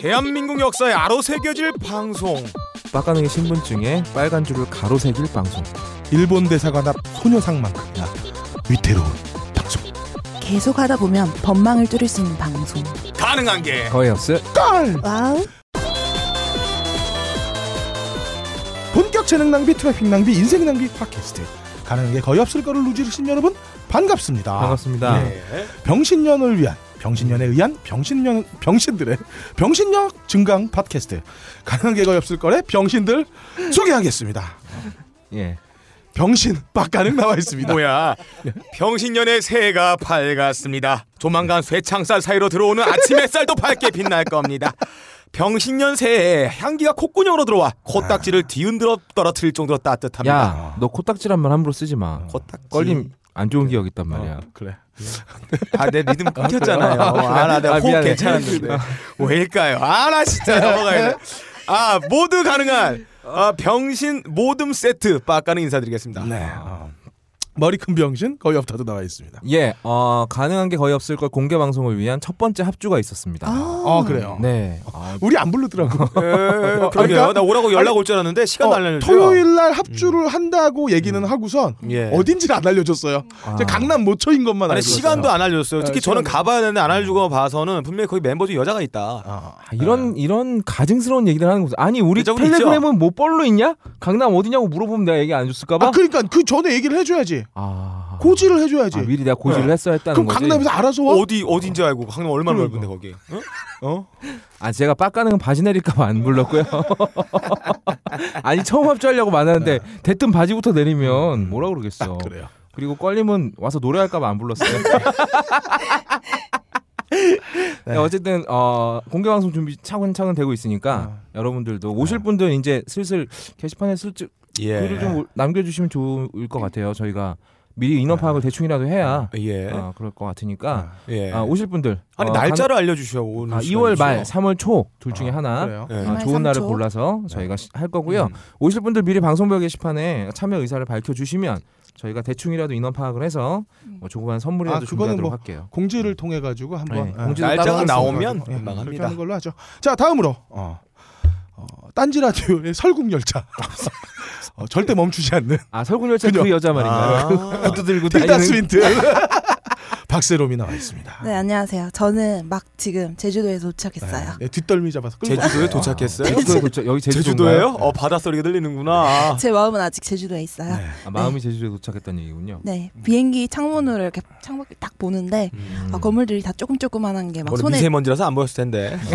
대한민국 역사에 아로 새겨질 방송 빡가능의 신분증에 빨간 줄을 가로 새길 방송. 일본 대사관 앞 소녀상만큼이나 위태로운 방송. 계속 하다 보면 법망을 뚫을 수 있는 방송. 가능한 게 거의 없어. 깔! 와우. 본격 재능 낭비, 트래픽 낭비, 인생 낭비 팟캐스트. 가능한 게 거의 없을 거를 누르신 여러분 반갑습니다. 반갑습니다. 네. 병신년을 위한 병신년에 의한 병신년 병신들의 병신력 증강 팟캐스트. 가능한 게 거의 없을 거래 병신들 소개하겠습니다. 예. 병신 빡가능 나와 있습니다. 뭐야 병신년의 새해가 밝았습니다 조만간 쇠창살 사이로 들어오는 아침 햇살도 밝게 빛날 겁니다 병신년 새해에 향기가 콧구녕으로 들어와 코딱지를 뒤흔들어 떨어뜨릴 정도로 따뜻합니다 야, 너 코딱지란 말 함부로 쓰지 마. 코딱지 껄림 안 좋은 기억 있단 말이야. 어, 그래. 아 내 리듬 끊겼잖아요 아나 내가 아, 호흡 미안해. 괜찮았는데 왜일까요 아 나 진짜 넘어가야 돼 아 모두 가능한 아, 병신 모듬 세트 빡가는 인사드리겠습니다 네. 어. 머리 큰 병신 거의 없다도 나와 있습니다. 예, 어, 가능한 게 거의 없을 걸 공개 방송을 위한 첫 번째 합주가 있었습니다. 어 그래요. 네. 아, 우리 안 부르더라고. 예, 그러게요. 그러니까- 나 오라고 연락 올 줄 알았는데 시간도 안 어, 알려줘요. 토요일 날 합주를 한다고 얘기는 하고선 예. 어딘지를 안 알려줬어요. 아. 강남 모처인 것만 아니 알고 시간도 있어요. 안 알려줬어요. 특히 어, 저는 시간도- 가봐야 되는데 안 알려주고 봐서는 분명히 거기 멤버 중에 여자가 있다. 어. 아, 이런 이런 가증스러운 얘기를 하는 거죠. 아니 우리 텔레그램은 뭐 뻘로 있냐? 강남 어디냐고 물어보면 내가 얘기 안 해줬을까봐. 아 그러니까 그 전에 얘기를 해줘야지. 아, 고지를 해줘야지. 아, 미리 내가 고지를 네. 했어야 했다는 그럼 거지. 강남에서 알아서 와. 어디 어딘지 알고 강남 얼마 나 그러니까. 넓은데 거기. 어? 어? 아 제가 빡가는 바지 내릴까봐 안 불렀고요. 아니 처음 합주하려고 많았는데 대뜸 바지부터 내리면 뭐라 그러겠어. 아, 그래요. 그리고 껄림은 와서 노래할까봐 안 불렀어요. 네, 어쨌든 어, 공개 방송 준비 차근차근 되고 있으니까 어. 여러분들도 오실 분들 이제 슬슬 게시판에 슬쩍 예. 글을 좀 남겨주시면 좋을 것 같아요. 저희가 미리 인원 파악을 대충이라도 해야 예. 어, 그럴 것 같으니까 예. 아, 오실 분들 아니 어, 날짜를 알려주셔 강- 오늘. 아, 2월 말, 3월 초 둘 중에 아, 하나. 어, 2월 좋은 날을 3초. 골라서 저희가 시- 할 거고요. 음. 오실 분들 미리 방송별 게시판에 참여 의사를 밝혀주시면 저희가 대충이라도 인원 파악을 해서 뭐 조그만 선물이라도 아, 준비하도록 뭐 할게요. 공지를 통해 가지고 한번 네, 예. 공지도 날짜가 나오면 예, 그렇게 합니다. 하는 걸로 하죠. 자 다음으로 어, 어, 딴지 라디오의 설국 열차. 어, 절대 멈추지 않는 아 설국열차? 그 여자 말인가요? 아. 들고 다니는 스윈트 박세롬이 나와 있습니다. 네 안녕하세요. 저는 막 지금 제주도에서 도착했어요. 네, 뒷덜미 잡아서 제주도에. 도착했어요? 제주도에 도착 여기 제주도예요? 제주도인가요? 어 바다 소리가 들리는구나. 제 마음은 아직 제주도에 있어요. 네. 네. 아, 마음이 제주도에 도착했다는 얘기군요. 비행기 창문으로 이렇게 창밖을 딱 보는데 음. 아, 건물들이 다 조금 조그만한 게 막 손에 미세먼지라서 안 보였을 텐데.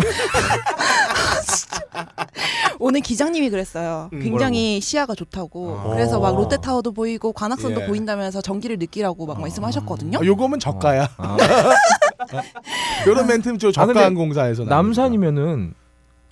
오늘 기장님이 그랬어요. 음, 굉장히 시야가 좋다고. 아. 그래서 막 롯데타워도 보이고 관악산도 예. 보인다면서 전기를 느끼라고 막 말씀하셨거든요. 아, 요거면 저가야. 아, 요런 멘트는 저 아, 근데 저가 항 공사에서 남산이면은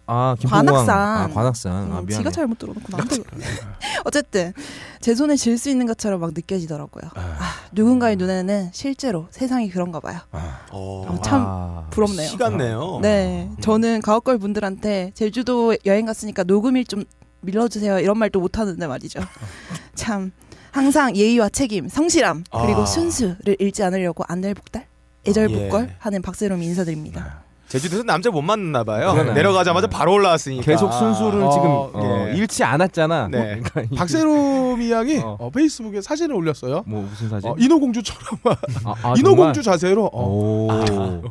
아 김포공항 관악산. 아 관악산 아 음, 미안해. 지가 잘못 들어놓고 나한테 그래. 어쨌든 제 손에 쥘수 있는 것처럼 막 느껴지더라고요. 아, 누군가의 눈에는 실제로 세상이 그런가 봐요. 아, 어. 어, 참 아, 부럽네요. 시간네요. 네, 저는 가옥걸 분들한테 제주도 여행 갔으니까 녹음일 좀 밀어주세요 이런 말도 못 하는데 말이죠. 참 항상 예의와 책임, 성실함 그리고 아. 순수를 잃지 않으려고 안달복달, 애절복걸 예. 하는 박세롬이 인사드립니다. 제주도에서 남자 못 만났나 봐요. 그러네. 내려가자마자 바로 올라왔으니까. 계속 순수를 어, 지금 어, 예. 잃지 않았잖아. 네. 그러니까 이게 박세롬 이 양이 어. 어, 페이스북에 사진을 올렸어요. 뭐 무슨 사진? 어, 인어공주처럼 아, 아, 인어공주 자세로 어, 오.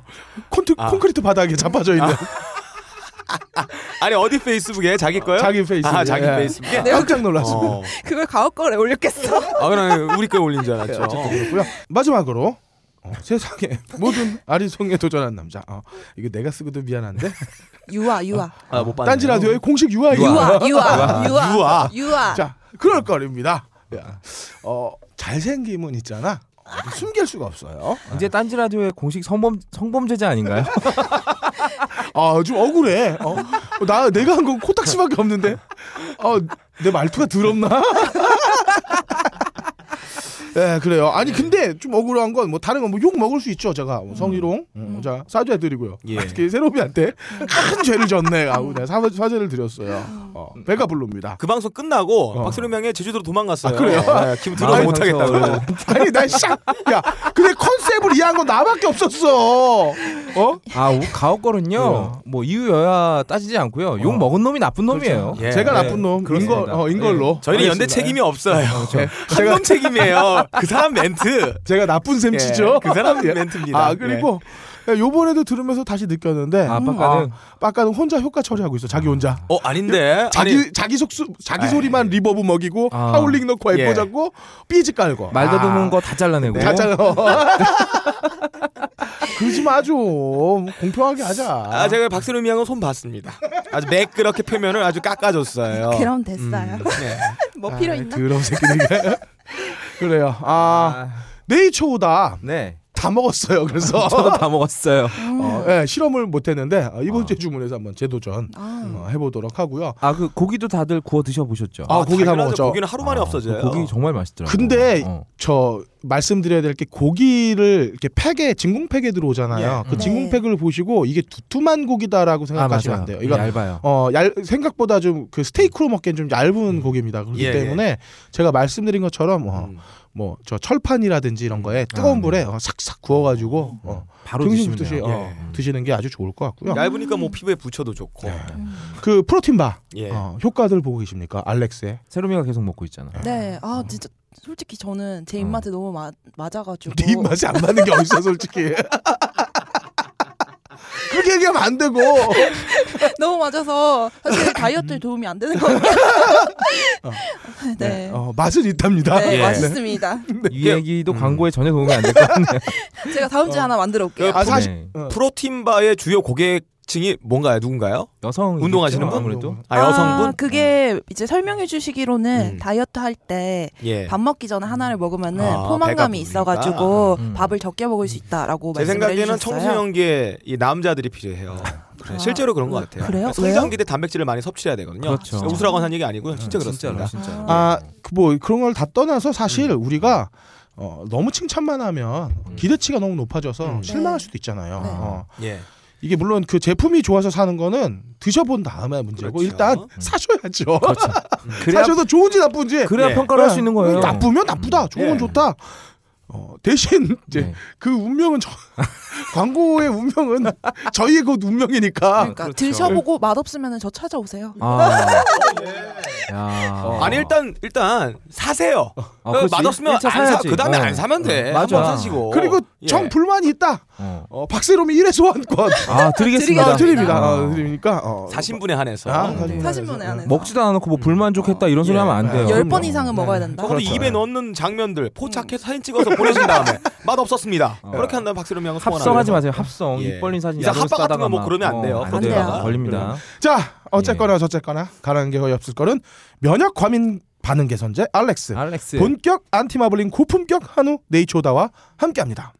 콘트, 아. 콘크리트 바닥에 자빠져 있는 아니 어디 페이스북에 자기 거요? 자기 페이스북에 아 자기 예. 페이스북에. 깜짝 놀랐습니다. 어. 그걸 가옥걸에 올렸겠어? 아 그럼 우리 거에 올린 줄 알았죠. 그렇고요. 마지막으로 어, 세상에 모든 아리송에 도전한 남자. 어, 이거 내가 쓰고도 미안한데 유아, 유아, 아못 봤네. 딴지 라디오의 공식 유아 유아, 유아, 유아, 유아. 유아. 자 그럴 거입니다. 야, 어 잘생김은 있잖아. 어, 숨길 수가 없어요. 이제 딴지 라디오의 공식 성범 성범죄자 아닌가요? 아좀 억울해. 어, 나 내가 한 건 코딱지밖에 없는데. 어내 말투가 더럽나? 예, 그래요. 아니 근데 좀 억울한 건 뭐 다른 건 뭐 욕 먹을 수 있죠. 제가 뭐 성희롱, 음. 음, 자 사죄 드리고요. 예. 특히 세로비한테 큰 죄를 졌네. 하고 내가 사, 사죄를 드렸어요. 어, 배가 불릅니다. 그 방송 끝나고 어. 박세롬 양이 제주도로 도망갔어요. 아, 그래요? 네, 기분 들어서 마음의 못하겠다고. 아니 난 샥. 야, 근데 컨셉을 이해한 건 나밖에 없었어. 어? 아 오- 가옥걸은요 뭐 이유 여야 따지지 않고요 욕 어. 먹은 놈이 나쁜 놈이에요. 예. 제가 네, 나쁜 놈, 그렇습니다. 인걸, 어, 인 걸로. 저희는 연대 알겠습니다. 책임이 없어요. 네. 한놈 책임이에요. 그 사람 멘트. 제가 나쁜 셈 예, 치죠. 그 사람 예. 멘트입니다. 아 그리고 요번에도 들으면서 다시 느꼈는데 아 아, 빡가는 빡가는 혼자 효과 처리하고 있어. 자기 혼자. 어 아닌데. 자기 아니, 자기 속수 자기 아이. 소리만 reverb 먹이고 아. 하울링 넣고 에코 예. 잡고 BG 깔고 말 더듬은 아, 거다 잘라내고 다 잘라. 그러지 마 좀. 공평하게 하자. 아 제가 박세롬 양은 손 봤습니다. 아주 매끄럽게 표면을 아주 깎아줬어요. 그럼 됐어요. 음, 네. 뭐 필요 있나? 그런 새끼들. 그래요. 아 네이처오다. 네 다 먹었어요. 그래서 저도 다 먹었어요. 어, 예, 실험을 못했는데 어, 이번 주에 주문해서 한번 재도전 아, 어, 해보도록 하고요. 아 그 고기도 다들 구워 드셔보셨죠? 아, 고기 다 당연하죠. 먹었죠. 고기는 하루 만에 아, 없어져요. 그 고기 정말 맛있더라고요. 근데 어. 저 말씀드려야 될 게 고기를 이렇게 팩에 진공 팩에 들어오잖아요. 예. 그 네. 진공 팩을 보시고 이게 두툼한 고기다라고 아 생각하시면 맞아요. 안 돼요. 이거 얇아요. 어, 얇, 생각보다 좀 그 스테이크로 먹기엔 좀 얇은 고기입니다. 그렇기 예, 때문에 제가 말씀드린 것처럼 어, 음. 뭐 저 철판이라든지 이런 거에 뜨거운 아, 네. 불에 어, 삭삭 구워가지고 어, 바로 등심 드시면 돼요. 어, 예. 드시는 게 아주 좋을 것 같고요. 얇으니까 뭐 피부에 붙여도 좋고. 그 프로틴바 예. 어, 효과들 보고 계십니까? 알렉스의 세롬이가 계속 먹고 있잖아요. 네. 아 진짜 솔직히 저는 제 입맛에 너무 마, 맞아가지고. 네 입맛이 안 맞는 게 어딨어 솔직히. 그렇게 얘기하면 안 되고. 너무 맞아서 사실 다이어트에 도움이 안 되는 거예요. 네. 어, 맛은 있답니다. 네, 예. 맛있습니다. 이 얘기도 광고에 전혀 도움이 안 될 것 같네요. 제가 다음 주에 하나 만들어 올게요. 아 사실 네. 어, 프로틴바의 주요 고객 층이 뭔가요? 누군가요? 여성 운동하시는 분? 아무래도 아 여성분? 그게 이제 설명해 주시기로는 음. 다이어트 할 때밥 예. 먹기 전에 하나를 먹으면은 아, 포만감이 부르니까. 있어 가지고 음. 밥을 적게 먹을 수 있다라고 제 생각에는 해주셨어요. 청소년기에 이 남자들이 필요해요. 아, 실제로 그런 것 같아요. 그래요? 성장기 때 단백질을 많이 섭취해야 되거든요. 그렇죠. 웃으라고 하는 얘기 아니고요. 진짜 아, 그렇습니다. 진짜로 진짜. 아, 그뭐 그런 걸 다 떠나서 사실 우리가 어, 너무 칭찬만 하면 기대치가 너무 높아져서 음. 실망할 네. 수도 있잖아요. 네. 어. 예. 이게 물론 그 제품이 좋아서 사는 거는 드셔본 다음에 문제고 그렇죠. 일단 사셔야죠. 그래야 사셔서 좋은지 나쁜지 그래야 예. 평가를 할수 있는 거예요. 나쁘면 나쁘다, 좋으면 예. 좋다. 어, 대신 이제 네. 그 운명은 저, 광고의 운명은 저희의 곧 운명이니까 그러니까 그렇죠. 드셔보고 맛 없으면 저 찾아오세요. 아. 야. 어. 아니 일단 일단 사세요. 아, 어. 맛없으면 일차 안 사. 그 다음에 어. 안 사면 돼. 맞아. 한번 사시고. 그리고 예. 정 불만이 있다. 어. 어, 박세롬이 1회 소환권 아 드리겠습니다. 어, 드립니다. 어. 어, 드립니까? 어, 사신분에 한해서. 아, 네. 사진분에 한해서. 먹지도 않고 뭐 불만족했다 이런 소리 예. 하면 안 돼요. 열 그럼요. 번 이상은 먹어야 네. 된다. 적어도 그렇죠. 입에 넣는 장면들 포착해서 사진 찍어서 보내신 다음에 맛 없었습니다. 그렇게 한다면 박세롬 양안 합성하지. 마세요. 합성. 예. 입 벌린 사진 이상 합방 같은 거뭐 막, 그러면 안 돼요. 어, 안 돼요. 걸립니다. 자, 어쨌거나 저쨌거나 가라는 게 거의 없을 거는 면역 과민 반응 개선제 알렉스. 알렉스. 본격 안티마블링 고품격 한우 네이초다와 함께합니다.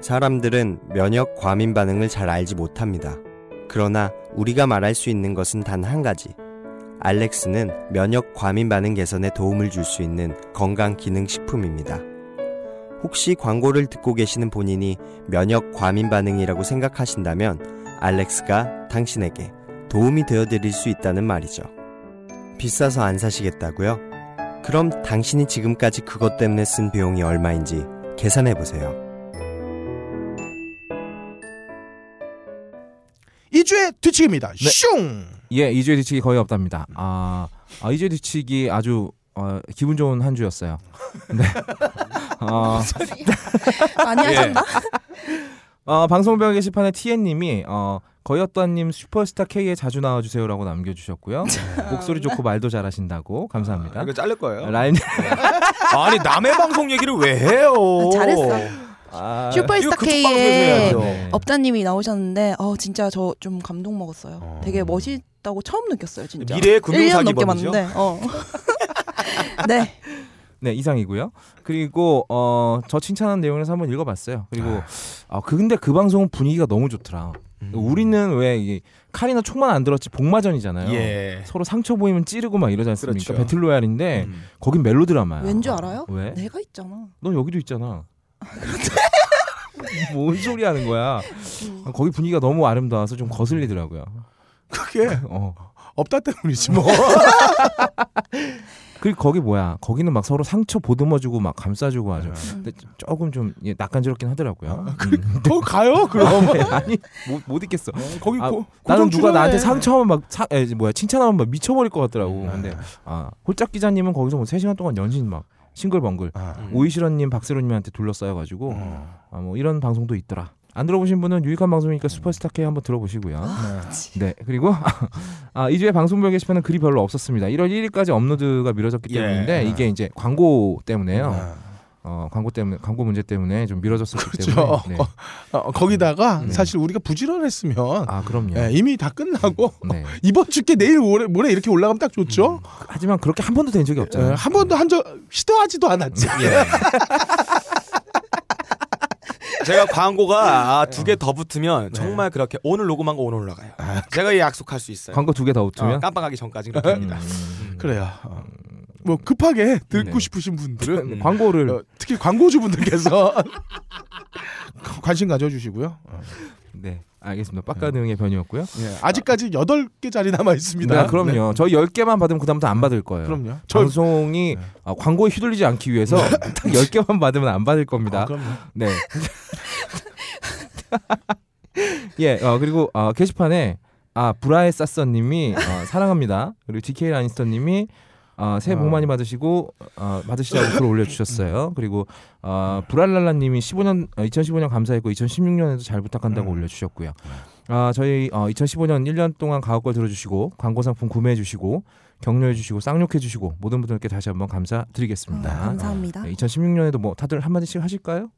사람들은 면역 과민 반응을 잘 알지 못합니다. 그러나 우리가 말할 수 있는 것은 단 한 가지. 알렉스는 면역 과민 반응 개선에 도움을 줄 수 있는 건강 기능 식품입니다. 혹시 광고를 듣고 계시는 본인이 면역 과민 반응이라고 생각하신다면 알렉스가 당신에게 도움이 되어 드릴 수 있다는 말이죠. 비싸서 안 사시겠다고요? 그럼 당신이 지금까지 그것 때문에 쓴 비용이 얼마인지 계산해 보세요. 이주의 뒤치기입니다. 네. 슝! 예, 이주의 뒤치기 거의 없답니다. 아, 아 이주의 뒤치기 아주 어, 기분 좋은 한 주였어요. 네. 어, 많이 하셨나? 어, 방송별 게시판에 TN님이 어, 거였다님 슈퍼스타 K에 자주 나와주세요라고 남겨주셨고요. 목소리 좋고 말도 잘하신다고 감사합니다. 이거 자를 거예요. 라인 아니 남의 방송 얘기를 왜 해요? 잘했어. 아, 슈퍼스타 K에. 네. 업자님이 나오셨는데 어 진짜 저 좀 감동 먹었어요. 어. 되게 멋있다고 처음 느꼈어요, 진짜. 미래의 1년 금융사기 넘게. 봤는데. 어. 네. 네 이상이고요. 그리고 어, 저 칭찬한 내용에서 한번 읽어봤어요. 그리고 어, 그 근데 그 방송은 분위기가 너무 좋더라. 우리는 왜 이 칼이나 총만 안 들었지 복마전이잖아요. 예. 서로 상처 보이면 찌르고 막 이러지 않습니까? 그렇죠. 배틀로얄인데 음. 거긴 멜로 드라마야. 왠 줄 알아요? 왜? 내가 있잖아. 넌 여기도 있잖아. 뭔 소리 하는 거야? 아, 거기 분위기가 너무 아름다워서 좀 거슬리더라고요. 그게 어. 없다 때문이지 뭐. 그리고 거기 뭐야? 거기는 막 서로 상처 보듬어주고 막 감싸주고 하죠. 음. 근데 조금 좀 예, 낯간지럽긴 하더라고요. 음. 거기 가요 그럼. 아니 못, 못 있겠어. 거기 아, 고, 나는 누가 나한테. 상처하면 막 사, 에, 뭐야 칭찬하면 막 미쳐버릴 것 같더라고. 음. 근데 아 홀짝 기자님은 거기서 뭐 3 시간 동안 연신 막 싱글벙글 아. 음. 오이시러님 박세로님한테 둘러싸여가지고 어. 아, 뭐 이런 방송도 있더라. 안 들어보신 분은 유익한 방송이니까 슈퍼스타 K 한번 들어보시고요. 네 그리고 아, 2주에 방송별 게시판은 글이 별로 없었습니다. 1월 1일까지 업로드가 미뤄졌기 예. 때문인데 이게 이제 광고 때문에요. 아. 어, 광고 때문에 광고 문제 때문에 좀 미뤄졌었기 그렇죠. 때문에. 네. 어, 거기다가 음. 사실 우리가 부지런했으면 아 그럼요. 예, 이미 다 끝나고 네. 이번 주께 내일 모레, 모레 이렇게 올라가면 딱 좋죠. 하지만 그렇게 한 번도 된 적이 예, 없잖아요. 한 번도 한 적 시도하지도 않았지. 예. 제가 광고가 두 개 더 붙으면 정말 그렇게 오늘 녹음한 거 오늘 올라가요. 제가 약속할 수 있어요. 광고 두 개더 어, 붙으면 깜빡하기 전까지 그렇게 합니다. 음. 그래요. 어. 뭐 급하게 듣고 네. 싶으신 분들은 음. 광고를 어, 특히 광고주분들께서 관심 가져주시고요. 어. 네 알겠습니다. 빡가능의 변이었고요. 예, 아직까지 8개 자리 남아 있습니다. 네, 그럼요. 저희 10개만 받으면 그다음부터 안 받을 거예요. 그럼요. 저 방송이 아, 광고에 휘둘리지 않기 위해서 딱 10개만 받으면 안 받을 겁니다. 어, 그럼요. 네. 예, 어, 그리고 어, 게시판에 아 브라에 싸서님이 어, 사랑합니다. 그리고 DK 라니스터 님이 어, 새해 복 어. 많이 받으시고 어, 받으시라고 글 올려주셨어요. 그리고 어, 브랄랄라님이 15년 어, 2015년 감사했고 2016년에도 잘 부탁한다고 음. 올려주셨고요. 아 저희 어, 2015년 1년 동안 가옥 걸 들어주시고 광고 상품 구매해주시고 격려해주시고 쌍욕해주시고 모든 분들께 다시 한번 감사드리겠습니다. 아, 감사합니다. 네, 2016년에도 뭐 다들 한 마디씩 하실까요?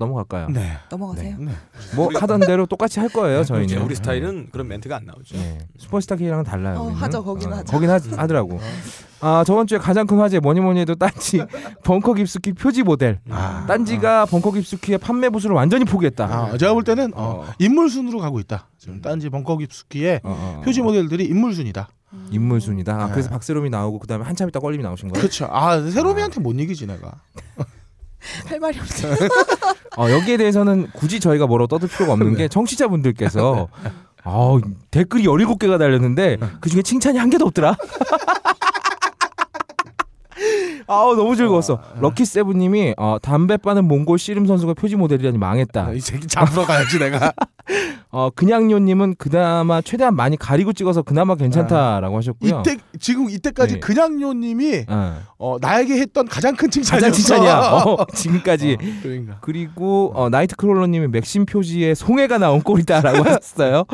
넘어갈까요? 네. 넘어가세요. 네. 뭐 하던 대로 똑같이 할 거예요 저희는. 그렇죠. 우리 스타일은 그런 멘트가 안 나오죠. 네. 슈퍼스타 K랑은 달라요. 어. 하죠, 거기는 하죠. 거긴 하, 하더라고. 아 저번 주에 가장 큰 화제 뭐니 뭐니 해도 딴지 벙커 깁스키 표지 모델. 아, 딴지가 벙커 깁스키의 판매 부수를 완전히 포기했다. 아, 제가 볼 때는 어, 어. 인물 순으로 가고 있다. 지금 딴지 벙커 깁스키의 어, 어, 어. 표지 모델들이 인물 순이다. 인물 순이다. 아, 네. 그래서 박세롬이 나오고 그다음에 한참 있다 껄림이 나오신 거예요. 그렇죠. 아 세로미한테 못 이기지 내가. 할 말이 없어. 어, 여기에 대해서는 굳이 저희가 뭐라고 떠들 필요가 없는 게 청취자분들께서 아 댓글이 17개가 달렸는데 그중에 칭찬이 한 개도 없더라. 아우 너무 즐거웠어. 럭키 세븐님이 어, 담배 빠는 몽골 씨름 선수가 표지 모델이라니 망했다. 아, 이 새끼 잡으러 가야지 내가. 어 그냥요님은 그나마 최대한 많이 가리고 찍어서 그나마 괜찮다라고 하셨고요. 이때 지금 이때까지 네. 그냥요님이 어, 어, 나에게 했던 가장 큰 칭찬이었어. 가장 칭찬이야. 어, 지금까지. 어, 그러니까. 그리고 어, 나이트 크롤러님이 맥심 표지에 송해가 나온 꼴이다라고 하셨어요.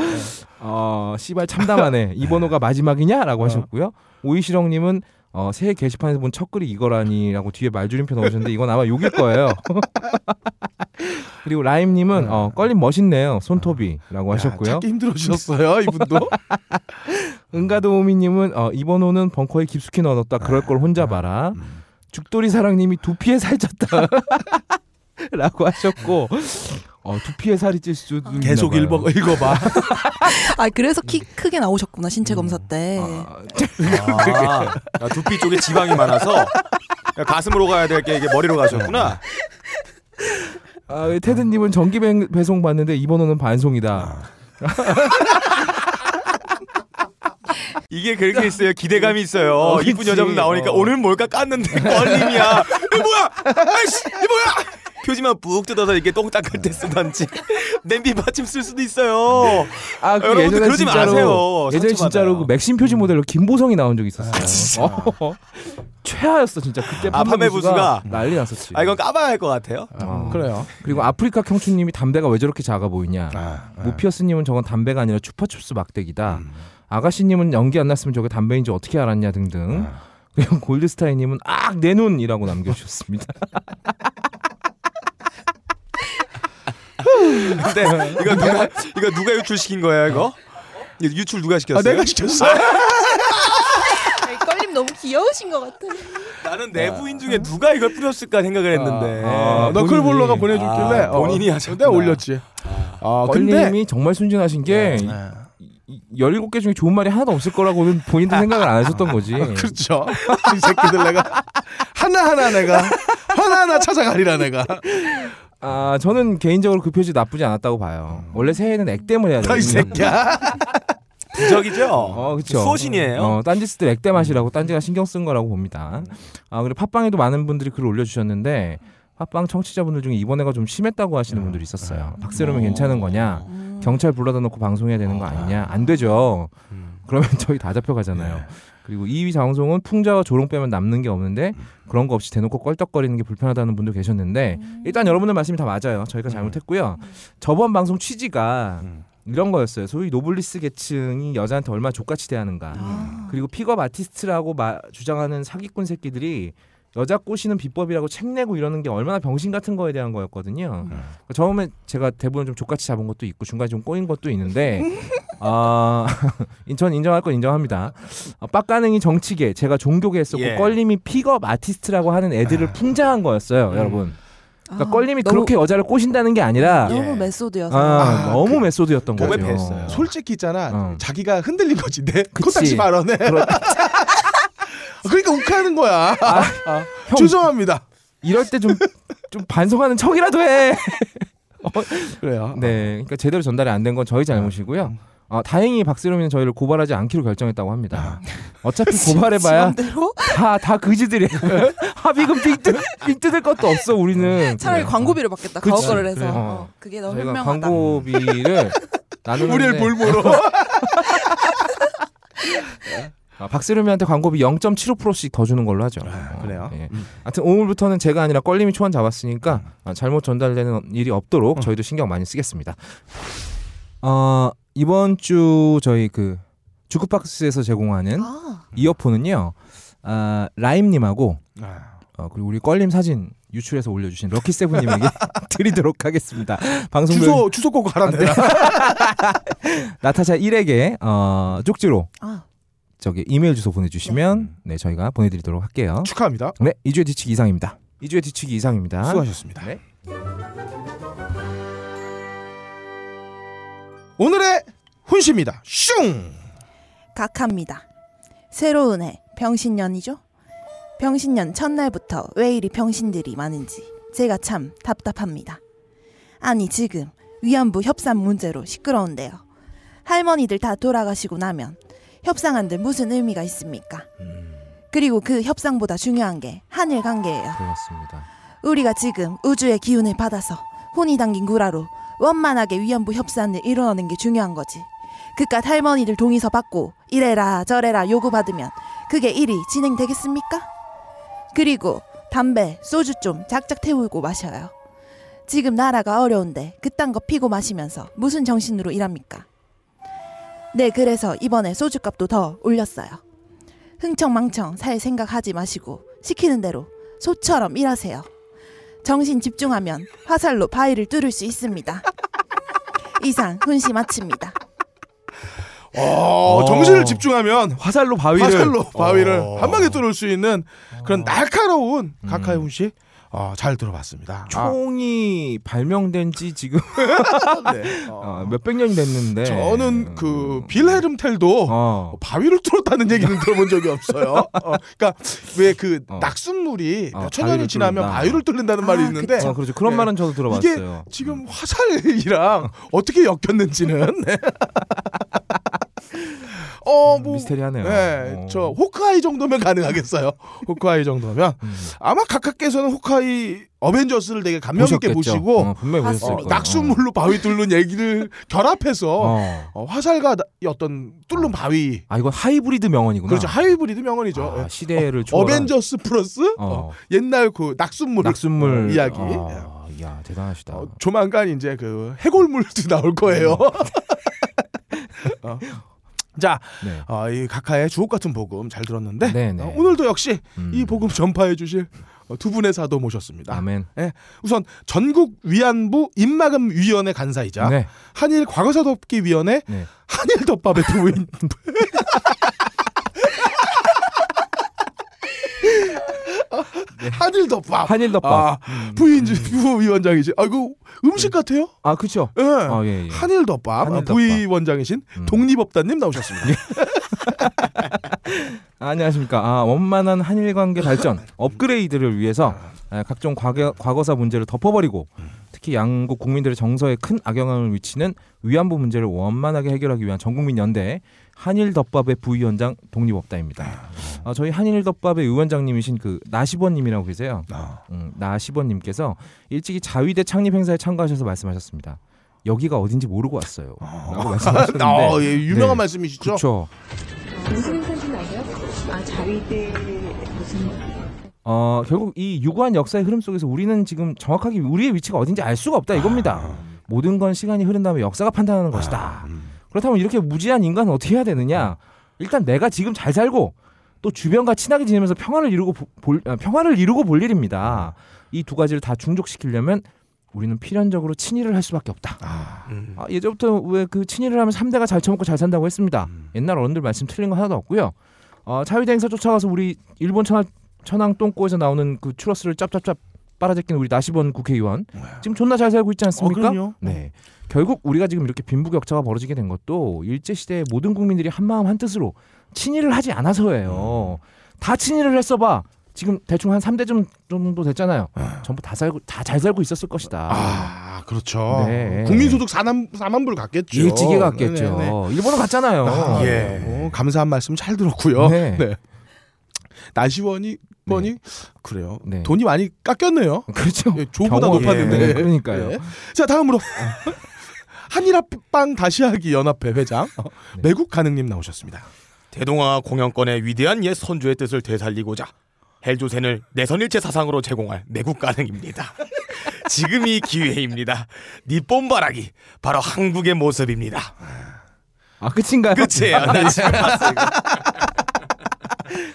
어 씨발 참담하네. 이 번호가 마지막이냐라고 하셨고요. 오이시렁님은 어, 새해 게시판에서 본 첫 글이 이거라니라고 뒤에 말줄임표 넣으셨는데 이건 아마 욕일 거예요. 그리고 라임님은 어, 껄림 멋있네요. 손톱이라고 야, 하셨고요. 찾기 힘들어지셨어요 이분도. 은가도우미님은 어, 이번 호는 벙커에 깊숙이 넣어뒀다. 그럴 걸 혼자 봐라. 죽돌이 사랑님이 두피에 살쪘다. 라고 하셨고 어, 두피에 살이 찔 수도 있나 계속. 읽어 읽어봐. 아 그래서 키 크게 나오셨구나 신체 검사 때. 아, 아, 야, 두피 쪽에 지방이 많아서 야, 가슴으로 가야 될 게 이게 머리로 가셨구나. 아, 테드님은 전기 배- 배송 받는데 이번호는 반송이다. 이게 그렇게 있어요. 기대감이 있어요. 어, 이쁜. 여자분 나오니까 어. 오늘 뭘까 깠는데 껄림이야. 이게 뭐야? 아이씨, 이게 뭐야? 표지만 푹 뜯어서 이렇게 똥 닦을 때 쓰던지 냄비 받침 쓸 수도 있어요. 아, 그 여러분들 예전에 그러지 진짜로 마세요. 예전에. 진짜로 그 맥심 표지 모델로 김보성이 나온 적이 있었어요. 어, 최하였어 진짜 그때 아, 판매 부수가 부수가? 난리 났었지. 아 이건 까봐야 할 것 같아요. 어. 그래요. 그리고 아프리카 경추님이 담배가 왜 저렇게 작아 보이냐. 아, 아. 모피어스님은 저건 담배가 아니라 추파춥스 막대기다. 음. 아가씨님은 연기 안 났으면 저게 담배인지 어떻게 알았냐 등등. 아. 그리고 골드스타이님은 악 내 눈이라고 남겨주셨습니다. 근데 이거 누가 이거 누가 유출시킨 거야 이거? 이거 유출 누가 시켰어요? 아 내가 시켰어. 껄림 너무 귀여우신 것 같아. 나는 내부인 중에 누가 이걸 뿌렸을까 생각을 했는데. 아, 어, 너클 볼러가 본인이. 보내줬길래 아, 본인이 어, 하셨구나. 내가 올렸지. 아 어, 근데 껄님이 정말 순진하신 게 네. 이- 17개 중에 좋은 말이 하나도 없을 거라고는 본인도 생각을 안 하셨던 거지. 그렇죠. 이 새끼들 내가 하나 하나 내가 하나 하나 찾아가리라 내가. 아, 저는 개인적으로 그 표지 나쁘지 않았다고 봐요. 원래 새해는 액땜을 해야 너이 되거든요. 새끼야. 부적이죠. 어, 그렇죠. 수호신이에요. 어, 딴짓을 액땜하시라고 딴지가 신경 쓴 거라고 봅니다. 아, 그리고 팟빵에도 많은 분들이 글을 올려주셨는데 팟빵 청취자분들 중에 이번에가 좀 심했다고 하시는 분들이 있었어요. 박세롬이 괜찮은 거냐? 음. 경찰 불러다 놓고 방송해야 되는 거 아니냐? 안 되죠. 그러면 저희 다 잡혀가잖아요. 그리고 저희 방송은 풍자와 조롱 빼면 남는 게 없는데 그런 거 없이 대놓고 껄떡거리는 게 불편하다는 분들 계셨는데 일단 여러분들 말씀이 다 맞아요. 저희가 잘못했고요. 저번 방송 취지가 음. 이런 거였어요. 소위 노블리스 계층이 여자한테 얼마나 족같이 대하는가. 아. 그리고 pickup artist라고 마- 주장하는 사기꾼 새끼들이 여자 꼬시는 비법이라고 책 내고 이러는 게 얼마나 병신 같은 거에 대한 거였거든요. 그러니까 처음에 제가 대본을 좀 족같이 잡은 것도 있고 중간에 좀 꼬인 것도 있는데 아 전 인정할 건 인정합니다. 아, 빡가능이 정치계 제가 종교계 했었고 예. 껄림이 pickup artist라고 하는 애들을 풍자한 거였어요, 여러분. 그러니까 아, 껄림이 너무- 그렇게 여자를 꼬신다는 게 아니라 너무 예. method여서 아, 아, 너무 그- method였던 거죠. 뱄어요. 솔직히 있잖아. 어. 자기가 흔들린 거지. 내 그치. 코딱지 발언에. 그러니까 욱하는 거야. 아, 아, 형, 죄송합니다. 이럴 때 좀 좀 반성하는 척이라도 해. 그래요. 네, 그러니까 제대로 전달이 안 된 건 저희 잘못이고요. 어, 다행히 박세롬이는 저희를 고발하지 않기로 결정했다고 합니다. 어차피 고발해봐야 다 다 그지들이에요. 합의금 빙, 뜯, 빙 뜯을 것도 없어 우리는. 차라리 그래. 광고비를 받겠다. 그치. 가옥거를 해서 그래. 어. 어, 그게 너무 저희가 현명하다. 광고비를 나누는데 우리를 볼모로. 아, 박세롬이한테 광고비 0.75%씩 더 주는 걸로 하죠. 아, 그래요? 예. 음. 하여튼 오늘부터는 제가 아니라 껄림이 초안 잡았으니까 아, 잘못 전달되는 일이 없도록 저희도 신경 많이 쓰겠습니다. 어, 이번 주 저희 그 주크박스에서 제공하는 아, 이어폰은요. 아, 라임님하고 아, 어, 그리고 우리 껄림 사진 유출해서 올려주신 럭키 세븐님에게 드리도록 하겠습니다. 방송 주소 주소 꼭 가라 내가. 나타샤 1에게 어, 쪽지로 아, 저기 이메일 주소 보내주시면 네 저희가 보내드리도록 할게요. 축하합니다. 네 2주의 뒤치기 이상입니다. 2주의 뒤치기 이상입니다. 수고하셨습니다. 네. 오늘의 훈시입니다. 슝. 각합니다. 새로운 해 병신년이죠? 병신년 첫날부터 왜 이리 병신들이 많은지 제가 참 답답합니다. 아니 지금 위안부 협상 문제로 시끄러운데요. 할머니들 다 돌아가시고 나면 협상한들 무슨 의미가 있습니까? 그리고 그 협상보다 중요한 게 한일 관계예요. 그렇습니다. 우리가 지금 우주의 기운을 받아서 혼이 담긴 구라로 원만하게 위안부 협상을 이뤄내는 게 중요한 거지. 그깟 할머니들 동의서 받고 이래라 저래라 요구받으면 그게 일이 진행되겠습니까? 그리고 담배, 소주 좀 작작 태우고 마셔요. 지금 나라가 어려운데 그딴 거 피고 마시면서 무슨 정신으로 일합니까? 네, 그래서 이번에 소주값도 더 올렸어요. 흥청망청 살 생각하지 마시고 시키는 대로 소처럼 일하세요. 정신 집중하면 화살로 바위를 뚫을 수 있습니다. 이상 훈시 마칩니다. 어, 어. 정신을 집중하면 화살로 바위를 화살로 바위를 어. 한 방에 뚫을 수 있는 그런 날카로운 음. 가카이 훈시 어, 잘 들어봤습니다. 아, 총이 발명된 지 지금 네. 어. 어, 몇백 년이 됐는데 저는 그 빌헤름 텔도 어. 바위를 뚫었다는 얘기는 들어본 적이 없어요. 어, 그러니까 왜그 어. 낙순물이 어, 몇천 년이 지나면 뚫는다. 바위를 뚫는다는 말이 아, 있는데 어, 그렇죠. 그런 네. 말은 저도 이게 들어봤어요. 지금 화살이랑 어떻게 엮였는지는 네. 어, 뭐 미스테리하네요. 네, 어. 저 호크아이 정도면 가능하겠어요. 호크아이 정도면 음. 아마 각하께서는 호크아이 어벤져스를 되게 감명 있게. 보시고 어, 분명히 보셨을 어, 거예요. 낙수물로 바위 뚫는 얘기를 결합해서 어. 어, 화살과 나- 이 어떤 뚫는 바위 아 이건 하이브리드 명언이구나. 그렇죠 하이브리드 명언이죠. 아, 예. 시대를 초월한 어벤져스 플러스 어. 어, 옛날 그 낙순물 낙순물 이야기. 아, 야 대단하시다. 어, 조만간 이제 그 해골물도 나올 거예요. 어. 자, 네. 어, 이 각하의 주옥 같은 복음 잘 들었는데 네, 네. 어, 오늘도 역시 음. 이 복음 전파해 주실 어, 두 분의 사도 모셨습니다. 아멘. 우선 전국 위안부 입마금 위원회 간사이자 네. 한일 과거사 덮기 위원회 네. 한일 덮밥의 부인 한일덮밥. 한일덮밥. 아, 부인지 부위원장이지. 아이고 음식 같아요? 아 그렇죠. 예. 아 예, 예. 한일덮밥, 한일덮밥. 부위원장이신 음. 독립업단님 나오셨습니다. 아, 안녕하십니까. 아, 원만한 한일 관계 발전, 업그레이드를 위해서 아, 각종 과거, 과거사 문제를 덮어버리고 특히 양국 국민들의 정서에 큰 악영향을 미치는 위안부 문제를 원만하게 해결하기 위한 전국민 연대 한일덮밥의 부위원장 독립업다입니다. 아, 저희 한일덮밥의 위원장님이신 그 나시번님이라고 계세요. 아, 음, 나시번님께서 일찍이 자위대 창립 행사에 참가하셔서 말씀하셨습니다. 여기가 어딘지 모르고 왔어요. 라고 말씀하셨는데. 아, 예, 유명한 네. 말씀이시죠? 그렇죠. 무슨 행사인지 아세요? 아 자위대 무슨 어, 결국 이 유구한 역사의 흐름 속에서 우리는 지금 정확하게 우리의 위치가 어딘지 알 수가 없다 이겁니다. 모든 건 시간이 흐른 다음에 역사가 판단하는 것이다. 음. 그렇다면 이렇게 무지한 인간은 어떻게 해야 되느냐? 일단 내가 지금 잘 살고 또 주변과 친하게 지내면서 평화를 이루고 보- 볼 아, 평화를 이루고 볼 일입니다. 이 두 가지를 다 충족시키려면 우리는 필연적으로 친일을 할 수밖에 없다. 아, 음. 아, 예전부터 왜 그 친일을 하면 3대가 잘 처먹고 잘 산다고 했습니다. 음. 옛날 어른들 말씀 틀린 거 하나도 없고요. 어, 자위대 행사 쫓아가서 우리 일본 천하, 천황 똥꼬에서 나오는 그 추러스를 짭짭짭 빨아제끼는 우리 나시번 국회의원 지금 존나 잘 살고 있지 않습니까? 어. 네. 결국 우리가 지금 이렇게 빈부격차가 벌어지게 된 것도 일제 시대에 모든 국민들이 한 마음 한 뜻으로 친일을 하지 않아서예요. 다 친일을 했어봐. 지금 대충 한 3대 좀 정도 됐잖아요. 전부 다 살고 다 잘 살고 있었을 것이다. 아, 그렇죠. 네. 국민소득 4만, 4만 불 갔겠죠. 일찍이 갔겠죠. 네네네. 일본은 갔잖아요. 아, 예. 어, 감사한 말씀 잘 들었고요. 네. 네. 나시원이 번이 그래요. 네. 돈이 많이 깎였네요. 그렇죠. 예, 조보다 경험. 높았는데. 예, 그러니까요. 예. 자 다음으로 한일합방 다시하기 연합회 회장 어, 네. 매국 가능님 나오셨습니다. 대동아 공영권의 위대한 옛 선조의 뜻을 되살리고자 헬조선을 내선일체 사상으로 제공할 매국 가능입니다. 지금이 기회입니다. 니뽐바라기 바로 한국의 모습입니다. 아 끝인가요? 끝이에요. 나 지금 봤어요. 이거.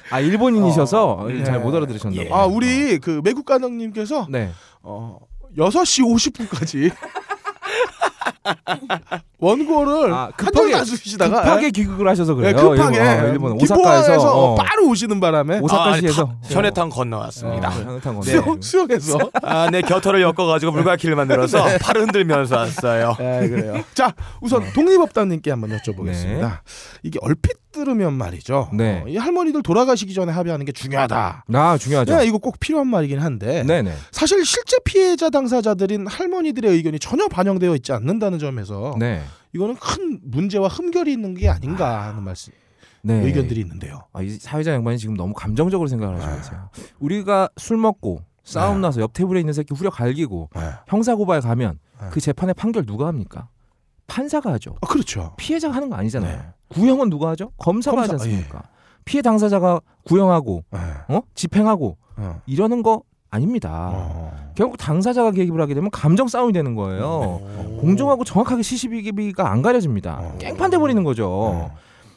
아 일본인이셔서 어, 잘못 예. 알아들으셨나 예. 봐요. 아 우리 그 매국 가능님께서 네. 어, 6시 50분까지 원고를 아, 급하게 쓰시다가 급하게 귀국을 하셔서 예, 그래요. 급하게 일본, 어, 일본 오사카에서 어, 바로 오시는 바람에 오사카시에서 아, 현해탄 건너왔습니다. 어, 현해탄 건너. 수영, 수영해서 아, 내 겨털을 엮어가지고 물갈퀴를 만들어서 팔을 흔들면서 왔어요. 네, 그래요. 자, 우선 독립업단님께 한번 여쭤보겠습니다. 네. 이게 얼핏 들으면 말이죠. 네. 어, 이 할머니들 돌아가시기 전에 합의하는 게 중요하다. 아 중요하죠. 네, 이거 꼭 필요한 말이긴 한데 네네. 사실 실제 피해자 당사자들인 할머니들의 의견이 전혀 반영되어 있지 않는다는 점에서 네. 이거는 큰 문제와 흠결이 있는 게 아닌가 하는 말씀 네. 의견들이 있는데요. 아, 이 사회자 양반이 지금 너무 감정적으로 생각을 하시고 계세요. 우리가 술 먹고 싸움 네. 나서 옆 테이블에 있는 새끼 후려 갈기고 네. 형사 고발 가면 네. 그 재판의 판결 누가 합니까? 판사가 하죠. 아, 그렇죠. 피해자가 하는 거 아니잖아요. 네. 구형은 누가 하죠? 검사가 검사, 하지 않습니까? 피해 당사자가 구형하고 네. 어? 집행하고 어. 이러는 거 아닙니다. 어. 결국 당사자가 개입을 하게 되면 감정 싸움이 되는 거예요. 공정하고 정확하게 시시비비가 안 가려집니다. 어. 깽판돼 버리는 거죠. 어.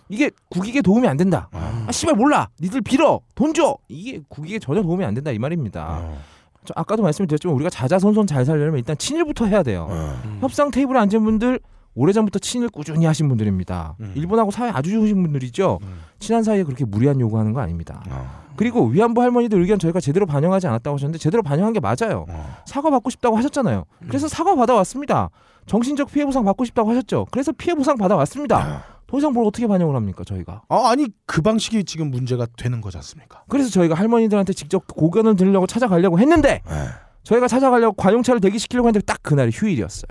이게 국익에 도움이 안 된다. 어. 아 씨발 몰라. 니들 빌어. 돈 줘. 이게 국익에 전혀 도움이 안 된다 이 말입니다. 어. 저 아까도 말씀드렸지만 우리가 자자손손 잘 살려면 일단 친일부터 해야 돼요. 어. 협상 테이블에 앉은 분들 오래전부터 친일 꾸준히 하신 분들입니다. 음. 일본하고 사이 아주 좋으신 분들이죠. 음. 친한 사이에 그렇게 무리한 요구하는 거 아닙니다. 어. 그리고 위안부 할머니들 의견 저희가 제대로 반영하지 않았다고 하셨는데 제대로 반영한 게 맞아요. 어. 사과 받고 싶다고 하셨잖아요. 그래서 사과 받아왔습니다. 정신적 피해 보상 받고 싶다고 하셨죠. 그래서 피해 보상 받아왔습니다. 더 이상 뭘 어떻게 반영을 합니까 저희가? 아, 아니 그 방식이 지금 문제가 되는 거지 않습니까? 그래서 저희가 할머니들한테 직접 고견을 들으려고 찾아가려고 했는데 네. 저희가 찾아가려고 관용차를 대기시키려고 했는데 딱 그날이 휴일이었어요.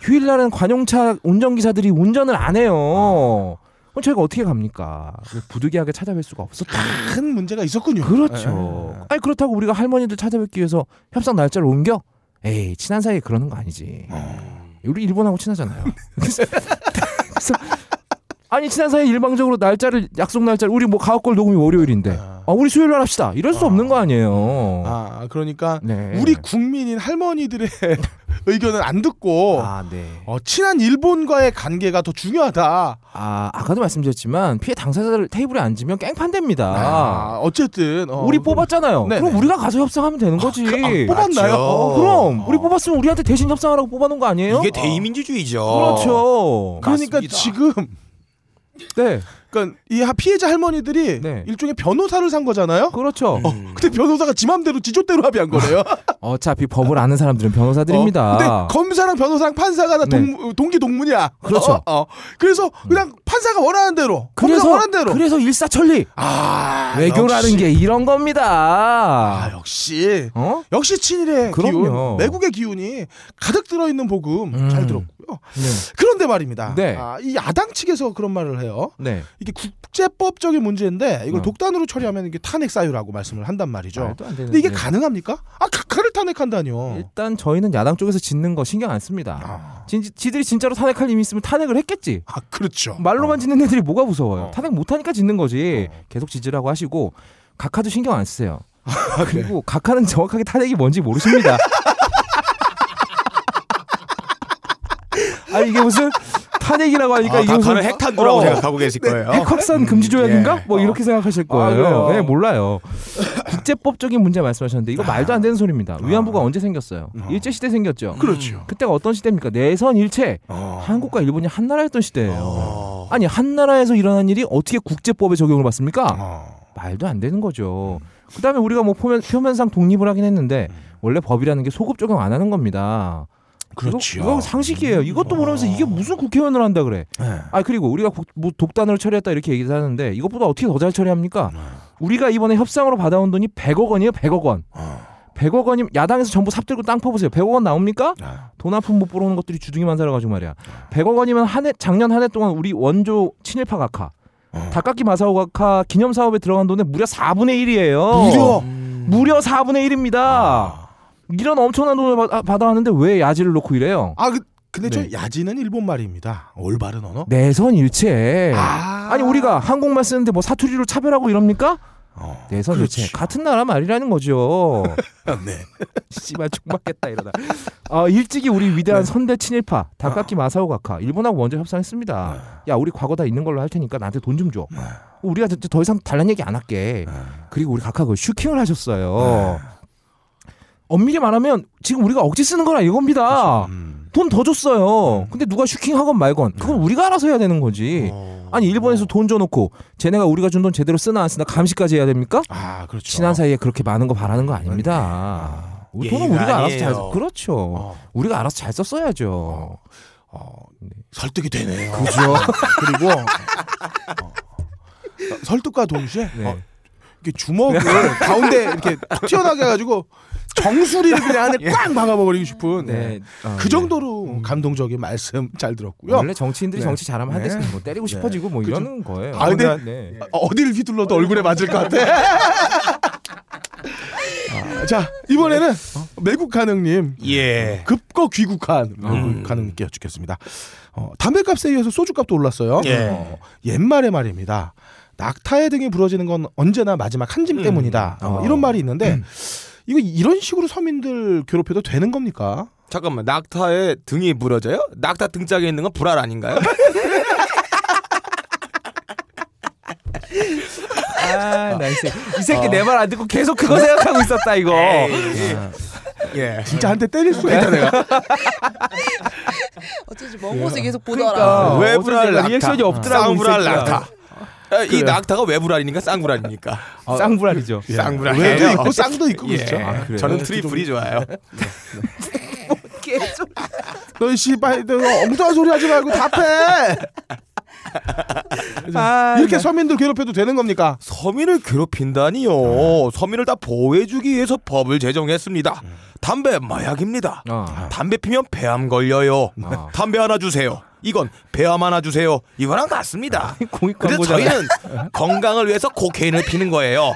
휴일날은 관용차 운전기사들이 운전을 안 해요. 그럼 저희가 어떻게 갑니까? 부득이하게 찾아뵐 수가 없었다. 큰 문제가 있었군요. 그렇죠. 네. 아니 그렇다고 우리가 할머니들 찾아뵙기 위해서 협상 날짜를 옮겨? 에이 친한 사이에 그러는 거 아니지. 우리 일본하고 친하잖아요. 그래서 아니 친한 사이에 일방적으로 날짜를 약속 날짜를 우리 뭐 가옥골 녹음이 월요일인데 아. 아 우리 수요일 날 합시다. 이럴 수 없는 거 아니에요. 아, 그러니까 네. 우리 국민인 할머니들의 의견을 안 듣고 아 네. 어, 친한 일본과의 관계가 더 중요하다. 아 아까도 말씀드렸지만 피해 당사자들 테이블에 앉으면 깽판됩니다. 아, 어쨌든 어, 우리 뽑았잖아요. 네네. 그럼 우리가 가서 협상하면 되는 거지. 아, 뽑았나요? 어, 그럼 우리 뽑았으면 우리한테 대신 협상하라고 뽑아놓은 거 아니에요? 이게 대의민주주의죠. 그렇죠. 그러니까 맞습니다. 지금 네, 그러니까 이 하- 피해자 할머니들이 네. 일종의 변호사를 산 거잖아요. 그렇죠. 어, 근데 변호사가 지 맘대로 지조대로 합의한 거래요. 어차피 법을 아는 사람들은 변호사들입니다. 어, 근데 검사랑 변호사랑 판사가 다 네. 동, 동기 동문이야. 그렇죠. 어, 어. 그래서 그냥 판사가 원하는 대로, 그래서 원하는 대로. 그래서 일사천리 아, 외교라는 역시. 게 이런 겁니다. 아, 역시 어? 역시 친일의 그럼요. 기운, 매국의 기운이 가득 들어 있는 복음 음. 잘 들었고 요. 네. 그런데 말입니다. 네. 아, 이 야당 측에서 그런 말을 해요. 네. 이게 국제법적인 문제인데 이걸 어. 독단으로 처리하면 이게 탄핵 사유라고 말씀을 한단 말이죠. 근데 이게 네. 가능합니까? 아 각하를 탄핵한다뇨. 일단 저희는 야당 쪽에서 짓는 거 신경 안 씁니다. 아, 진, 지들이 진짜로 탄핵할 힘이 있으면 탄핵을 했겠지. 아, 그렇죠. 말로만 짓는 애들이 뭐가 무서워요. 어. 탄핵 못 하니까 짓는 거지. 어. 계속 지지라고 하시고 각하도 신경 안 쓰세요. 아, 그리고 각하는 정확하게 탄핵이 뭔지 모르십니다. 아 이게 무슨 탄핵이라고 하니까 아, 이게 무슨 핵탄두라고 어, 생각하고 계실 거예요. 핵 확산 금지 조약인가? 예. 뭐 이렇게 생각하실 아, 거예요. 그래요? 네, 몰라요. 국제법적인 문제 말씀하셨는데 이거 말도 안 되는 소리입니다. 위안부가 언제 생겼어요? 어. 일제 시대 생겼죠. 그렇죠. 그때가 어떤 시대입니까? 내선 일체. 어. 한국과 일본이 한 나라였던 시대예요. 어. 아니 한 나라에서 일어난 일이 어떻게 국제법에 적용을 받습니까? 어. 말도 안 되는 거죠. 그다음에 우리가 뭐 표면, 표면 상 독립을 하긴 했는데 원래 법이라는 게 소급 적용 안 하는 겁니다. 그렇죠. 이거, 이거 상식이에요. 이것도 모르면서 이게 무슨 국회의원을 한다 그래. 네. 아 그리고 우리가 국- 뭐 독단으로 처리했다 이렇게 얘기를 하는데 이것보다 어떻게 더 잘 처리합니까? 우리가 이번에 협상으로 받아온 돈이 100억 원이에요. 100억 원. 어. 100억 원이면 야당에서 전부 삽들고 땅 퍼보세요. 100억 원 나옵니까? 아. 돈한푼못 벌어오는 것들이 주둥이만 살아가지고 말이야. 100억 원이면 한 해, 작년 한 해 동안 우리 원조 친일파 각하, 어. 닭깎이 마사오 각하 기념 사업에 들어간 돈의 무려 4분의 1이에요. 무려 무려 4분의 1입니다. 이런 엄청난 돈을 받- 받아왔는데 왜 야지를 놓고 이래요? 아 그, 근데 네. 저 야지는 일본 말입니다. 올바른 언어. 내선 일체. 아. 아니 우리가 한국말 쓰는데 뭐 사투리로 차별하고 이럽니까? 어. 내선 그렇죠. 일체. 같은 나라 말이라는 거죠. 네. 씨발 죽겠다 이러다. 어, 일찍이 우리 위대한 선대 친일파 다카키 마사오 각하 일본하고 먼저 협상했습니다. 야 우리 과거 다 있는 걸로 할 테니까 나한테 돈 좀 줘. 우리가 더- 더 이상 달란 얘기 안 할게. 그리고 우리 각하 그 슈킹을 하셨어요. 엄밀히 말하면 지금 우리가 억지 쓰는 거라 이겁니다. 음. 돈더 줬어요. 근데 누가 슈킹하건 말건 그건 우리가 알아서 해야 되는 거지. 아니 일본에서 돈 줘놓고 쟤네가 우리가 준 돈 제대로 쓰나 안 쓰나 감시까지 해야 됩니까? 아 그렇죠. 친한 사이에 그렇게 많은 거 바라는 거 아닙니다. 우리 돈은 예의가 우리가 알아서 잘 아니에요. 그렇죠. 어. 우리가 알아서 잘 썼어야죠. 어, 설득이 되네요. 그죠? 그리고 어, 설득과 동시에 네. 어, 이렇게 주먹을 가운데 이렇게 툭 튀어나게 해가지고 정수리를 그냥 안에 꽉 막아버리고 싶은 네. 어, 그 네. 정도로 감동적인 말씀 잘 들었고요. 원래 정치인들이 네. 정치 잘하면 한 네. 대씩 뭐 때리고 싶어지고 뭐 그죠. 이러는 거예요. 아, 근데- 네. 어, 어디를 휘둘러도 얼굴에 맞을 것 같아. 아, 자 이번에는 매국 가능님 예. 급거 귀국한 음. 매국 가능님께 여쭙겠습니다. 어, 담배값에 이어서 소주값도 올랐어요. 예. 어, 옛말의 말입니다. 낙타의 등이 부러지는 건 언제나 마지막 한짐 음. 때문이다. 어, 어. 이런 말이 있는데 이거 이런 식으로 서민들 괴롭혀도 되는 겁니까? 잠깐만 낙타의 등이 부러져요? 낙타 등짝에 있는 건 불알 아닌가요? 아, nice. 이 새끼 내말 안 듣고 계속 그거 생각하고 있었다 이거. 예. 진짜 한 대 때릴 수가 있다 내가. 어쩐지 먼 곳에 계속 보더라. 그러니까 왜 불알 낙타? reaction이 없더라고. 이 쌍불알. 낙타. 아, 이 낙타가 왜 불알입니까? 쌍불알입니까? 쌍불알이죠. 쌍불알. 외도 있고 쌍도 있고 예. 그렇죠. 아, 그래요? 저는 triple이 좋아요. 너 씨발 너 엉뚱한 소리 하지 말고 답해. 아, 이렇게 나- 서민들 괴롭혀도 되는 겁니까? 서민을 괴롭힌다니요. 서민을 다 보호해주기 위해서 법을 제정했습니다. 담배 마약입니다. 어. 담배 피면 폐암 걸려요. 어. 담배 하나 주세요. 이건 폐암 하나 주세요. 이거랑 같습니다. 그래서. 저희는 건강을 위해서 코케인을 피는 거예요.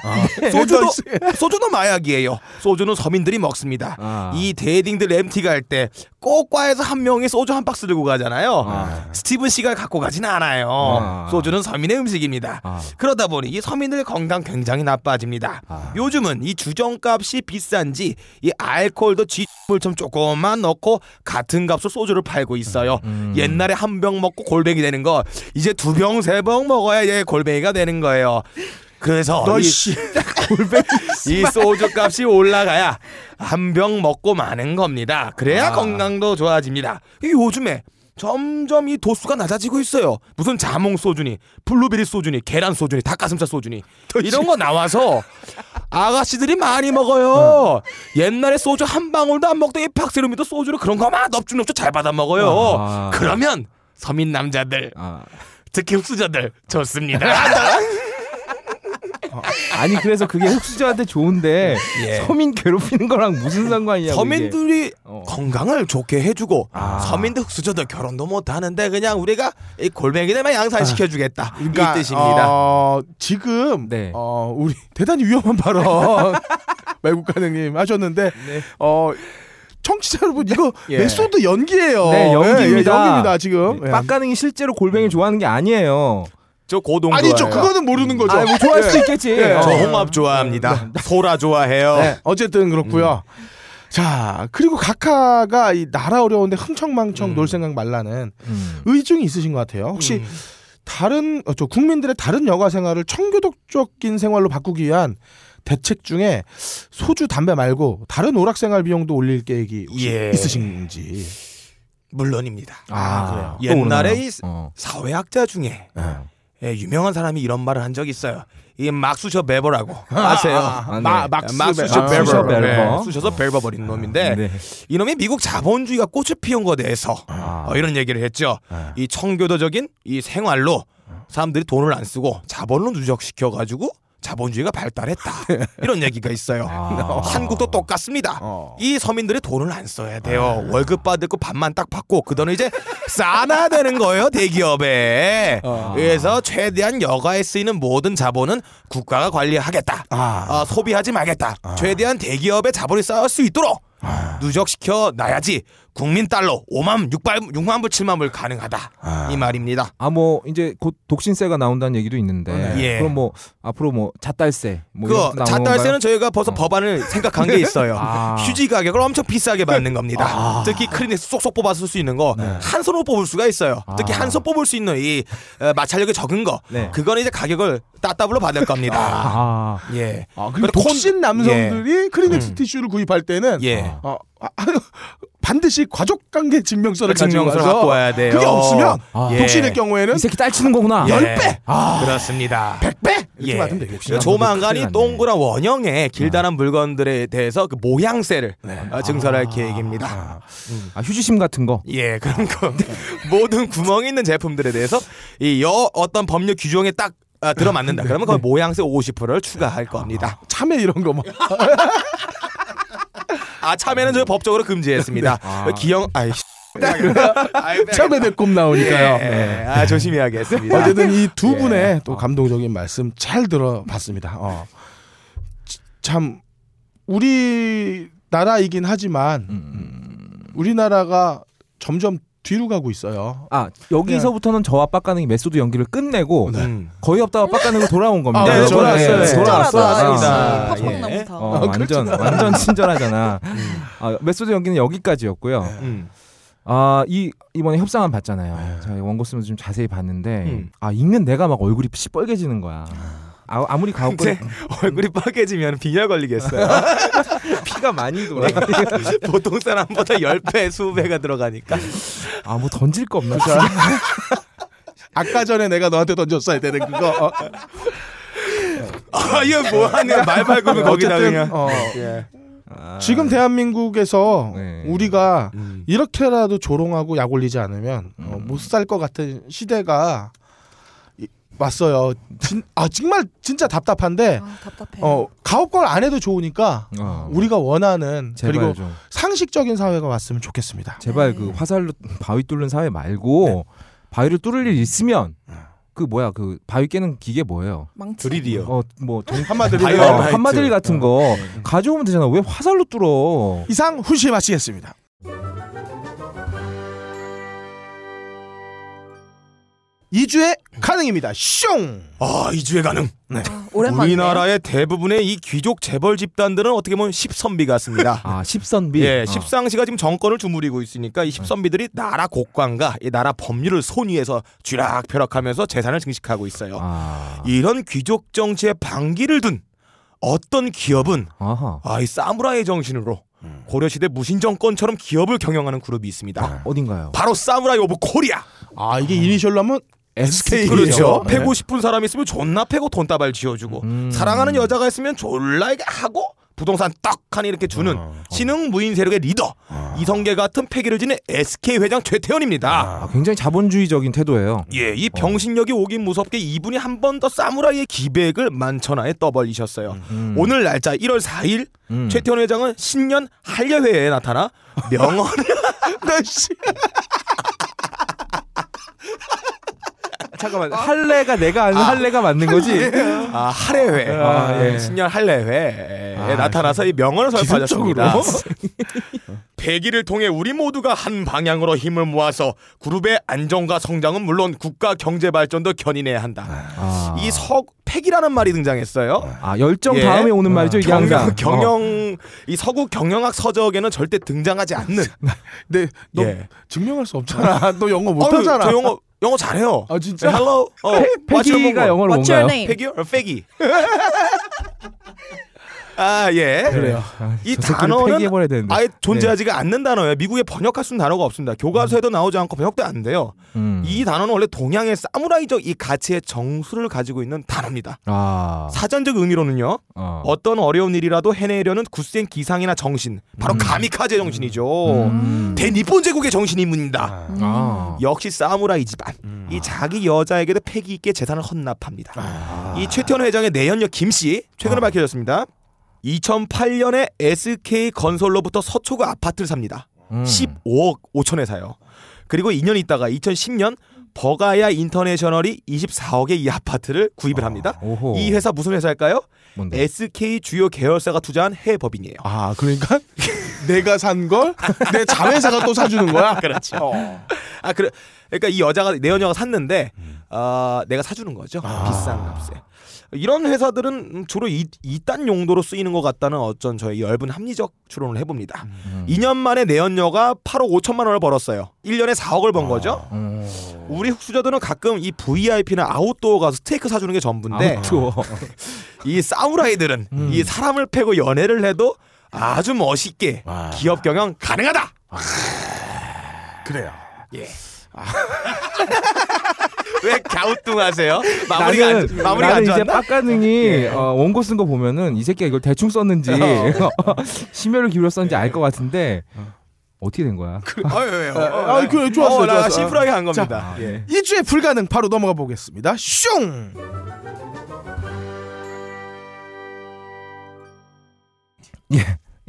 소주도 소주도 마약이에요. 소주는 서민들이 먹습니다. 아. 이 대딩들 MT 갈 때꼭 과에서 한 명이 소주 한 박스 들고 가잖아요. 아. 스티븐 씨가 갖고 가진 않아요. 아. 소주는 서민의 음식입니다. 아. 그러다 보니 이 서민들 건강 굉장히 나빠집니다. 아. 요즘은 이 주정값이 비싼지 이 알코올도 쥐물 좀 조금만 넣고 같은 값으로 소주를 팔고 있어요. 음. 옛날에 한 병 먹고 골뱅이 되는 거 이제 두 병 세 병 먹어야 얘 골뱅이가 되는 거예요. 그래서 이, 이 소주 값이 올라가야 한 병 먹고 마는 겁니다. 그래야 아. 건강도 좋아집니다. 이 요즘에 점점 이 도수가 낮아지고 있어요. 무슨 자몽 소주니, 블루베리 소주니, 계란 소주니, 닭가슴살 소주니 이런 거 나와서 아가씨들이 많이 먹어요. 옛날에 소주 한 방울도 안 먹던 이 박세롬이도 소주를 그런 거만 넙죽넙죽 잘 받아 먹어요. 아. 그러면 서민 남자들, 아, 특히 흑수저들 좋습니다. 아니 그래서 그게 흑수저한테 좋은데 예. 서민 괴롭히는 거랑 무슨 상관이냐? 서민들이 어. 건강을 좋게 해주고 아. 서민들 흑수저들 결혼도 못 하는데 그냥 우리가 이 골뱅이들만 양산시켜주겠다 이 그러니까, 뜻입니다. 어, 지금 네. 어, 우리 대단히 위험한 발언 빡가능님 하셨는데 네. 어, 청취자 여러분 이거 예. method 연기예요. 네, 연기입니다. 예, 예, 연기입니다 지금. 예. 빡가능이 실제로 골뱅이 좋아하는 게 아니에요. 저 고동 아니죠, 좋아해요. 그거는 모르는 거죠. 아, 뭐 좋아할 예. 수 있겠지. 예. 어. 저 홍합 좋아합니다. 소라 좋아해요. 네, 어쨌든 그렇고요. 자 그리고 각하가 이 나라 어려운데 흥청망청 음. 놀 생각 말라는 음. 의중이 있으신 것 같아요. 혹시 음. 다른 어, 저 국민들의 다른 여가 생활을 청교도적인 생활로 바꾸기 위한 대책 중에 소주 담배 말고 다른 오락 생활 비용도 올릴 계획이 예. 있으신지. 물론입니다. 아, 그래요? 또 옛날에? 이 어. 사회학자 중에 네. 예, 유명한 사람이 이런 말을 한 적이 있어요. 이 막수셔 베버라고 아세요? 아, 네. 마, 막수 막수셔 아, 베버, 베버. 네, 수셔서 베버 버린 놈인데 네. 이놈이 미국 자본주의가 꽃을 피운 거에 대해서 아. 어, 이런 얘기를 했죠. 아. 이 청교도적인 이 생활로 사람들이 돈을 안 쓰고 자본을 누적시켜 가지고 자본주의가 발달했다. 이런 얘기가 있어요. 아. 한국도 똑같습니다. 어. 이 서민들이 돈을 안 써야 돼요. 월급 받을 거 반만 딱 받고 그 돈을 이제 쌓아놔야 되는 거예요 대기업에. 어. 그래서 최대한 여가에 쓰이는 모든 자본은 국가가 관리하겠다. 아. 어, 소비하지 말겠다. 최대한 대기업에 자본이 쌓을 수 있도록 아. 누적시켜 놔야지 국민 달러 5만 6만 6만 불 7만 불 가능하다. 아. 이 말입니다. 아 뭐 이제 곧 독신세가 나온다는 얘기도 있는데 네. 예. 그럼 뭐 앞으로 뭐 잣달세 뭐 그 잣달세는 저희가 어. 벌써 법안을 생각한 게 있어요. 아. 휴지 가격을 엄청 비싸게 받는 겁니다. 아. 특히 크리넥스 쏙쏙 뽑아 쓸 수 있는 거한 손으로 뽑을 수가 있어요. 특히 아. 한손 뽑을 수 있는 이 어, 마찰력이 적은 거 네. 그거는 이제 가격을 따따블로 받을 겁니다. 아, 예. 아, 그리고 독신 남성들이 크리넥스 음. 티슈를 구입할 때는 예. 어, 반드시 가족 관계 증명서를 가지고 증명서를 와서 갖고 와야 돼요. 그게 없으면 아. 예. 독신의 경우에는 이 새끼 딸 치는 거구나. 예. 열 배! 그렇습니다. 100배 이렇게 예. 받으면 되겠죠. 그 조만간이. 동그란 원형의 길다란 물건들에 대해서 그 모양새를 어, 증설할 계획입니다. 아, 휴지심 같은 거. 예, 그런 거 모든 구멍이 있는 제품들에 대해서 이 여 어떤 법률 규정에 딱 아, 들어맞는다. 그러면 그 모양새 50%를 추가할 겁니다. 참외 이런 거 뭐. 아 참외는 저 법적으로 금지했습니다. 아. 기영 아이 참외 배꼽 나오니까요. 예, 아 조심히 하겠습니다. 어쨌든 이두 예. 분의 또 감동적인 말씀 잘 들어봤습니다. 어. 치- 참 우리 나라이긴 하지만 음. 우리나라가 점점 뒤로 가고 있어요. 아 여기서부터는 저와 빡가능이 method 연기를 끝내고 음. 거의 없다가 빡가능으로 돌아온 겁니다. 아, 네. 돌아왔어요. 네, 친절하다, 돌아왔어요. 진짜. 아, 예. 퍽퍽나무터. 어, 완전 완전 친절하잖아. 아, method 연기는 여기까지였고요. 음. 아, 이 이번에 협상안 봤잖아요. 제가 원고 쓰면서 좀 자세히 봤는데 음. 아, 읽는 내가 막 얼굴이 시뻘개지는 거야. 아, 아무리 가혹 근데 얼굴이 빨개지면 빈혈 걸리겠어요. 피가 많이 돌아. 보통 사람보다 10배, 20배가 들어가니까. 아, 뭐 던질 거 없나? 아까 전에 내가 너한테 던졌어야 되는 그거. 어. 아, 이거 뭐 하는 말 밟으면 거기다 그냥. 어, 예. 아, 지금 대한민국에서 네. 우리가 음. 이렇게라도 조롱하고 약 올리지 않으면 어, 음. 못살 것 같은 시대가 이- 왔어요. 진, 아 정말 진짜 답답한데 아, 답답해. 어 가업걸 안 해도 좋으니까 어, 우리가 원하는 제발 그리고 좀 상식적인 사회가 왔으면 좋겠습니다. 제발 네. 그 화살로 바위 뚫는 사회 말고 바위를 뚫을 일 있으면 그 뭐야 그 바위 깨는 기계 뭐예요? 망치. 드릴이요. 어뭐 한마디로 바이오 어, 하이트. 한마들 같은 거 네. 가져오면 되잖아. 왜 화살로 뚫어? 이상 훈시 마치겠습니다. 이주의 가능입니다. 슝. 아, 이주에 가능. 아, 오랜만이네. 우리나라의 대부분의 이 귀족 재벌 집단들은 어떻게 보면 십선비 같습니다. 아 십선비. 예, 어. 십상시가 지금 정권을 주무리고 있으니까 이 십선비들이 나라 국관과 이 나라 법률을 손위해서 쥐락펴락하면서 재산을 증식하고 있어요. 아. 이런 귀족 정치에 반기를 둔 어떤 기업은 아하. 아, 이 사무라이 정신으로 고려시대 무신 정권처럼 기업을 경영하는 그룹이 있습니다. 어딘가요? 바로 Samurai of Korea. 아 이게 이니셜로 하면 SK 그렇죠. 네. 패고 싶은 사람이 있으면 존나 패고 돈다발 쥐어주고 음. 사랑하는 여자가 있으면 졸라 이게 하고 부동산 떡하니 이렇게 주는 신흥 무인 세력의 리더 이성계 같은 패기를 지닌 SK 회장 최태원입니다. 아, 굉장히 자본주의적인 태도예요. 예, 이 병신년이 오기 무섭게 이분이 한 번 더 사무라이의 기백을 만천하에 떠벌리셨어요. 음. 오늘 날짜 1월 4일 음. 최태원 회장은 신년 한려회에 나타나 명언을 나 씨. 잠깐만 할래가 내가 아는 할래가 맞는 거지? 아, 할애회 아, 예. 신년 할례회에 아, 나타나서 이 명언을. 기습적으로? 배기를 통해 우리 모두가 한 방향으로 힘을 모아서 그룹의 안정과 성장은 물론 국가 경제 발전도 견인해야 한다. 아, 이 석 팩이라는 말이 등장했어요. 아 열정 예. 다음에 오는 말이죠 이게 경영 항상. 어. 경영 이 서구 경영학 서적에는 절대 등장하지 않는. 네, 너 예. 증명할 수 없잖아. 너 영어 못하잖아. 저 영어 영어 잘해요. 아 진짜? Hello. 어, what's your 패기가 Mongol? 영어로 What's your 뭔가요? 어, 패기. 아 예. 그래요. 아, 이저 새끼를 단어는. 아예 존재하지가 않는 단어예요. 미국에 번역할 수 있는 단어가 없습니다. 교과서에도 나오지 않고 번역도 안 돼요. 음. 이 단어는 원래 동양의 사무라이적 이 가치의 정수를 가지고 있는 단어입니다. 아, 사전적 의미로는요. 어. 어떤 어려운 일이라도 해내려는 굳센 기상이나 정신, 바로 음. 가미카제 정신이죠. 음. 대니폰 제국의 정신입니다. 아. 역시 사무라이 집안. 이 자기 여자에게도 패기 있게 재산을 헌납합니다. 이 최태원 회장의 내연녀 김씨 최근에 밝혀졌습니다. 2008년에 SK 건설로부터 서초구 아파트를 삽니다. 음. 15억 5천에 사요. 그리고 2년 있다가 2010년 버가야 인터내셔널이 24억에 이 아파트를 구입을 합니다. 오호. 이 회사 무슨 회사일까요? 뭔데? SK 주요 계열사가 투자한 해법인이에요. 아 그러니까 내가 산 걸 내 자회사가 또 사주는 거야. 그렇죠. 아 그래. 그러니까 이 여자가 내 여녀가 샀는데 어, 내가 사주는 거죠. 비싼 값에. 이런 회사들은 주로 이, 이딴 용도로 쓰이는 것 같다는 어쩐 저의 엷은 합리적 추론을 해봅니다. 음. 2년 만에 내연녀가 8억 5천만 원을 벌었어요. 1년에 4억을 번 거죠. 음. 우리 흑수저들은 가끔 이 VIP나 아웃도어 가서 스테이크 사주는 게 전부인데 아무튼 이 사무라이들은 음. 이 사람을 패고 연애를 해도 아주 멋있게 아. 기업 경영 가능하다. 그래요. 예. 왜 갸우뚱하세요? 마무리가 나는 안, 마무리가 안 나는 이제? 빡가능이 어, 원고 쓴 거 보면은 이 새끼가 이걸 대충 썼는지 심혈을 기울여 썼는지 알 것 같은데 어떻게 된 거야? 아유, 아유, 아, 아, 그 좋았어요, 어, 나 좋았어요. 심플하게 한 겁니다. 자, 예. 2주의 불가능 바로 넘어가 보겠습니다. 슝.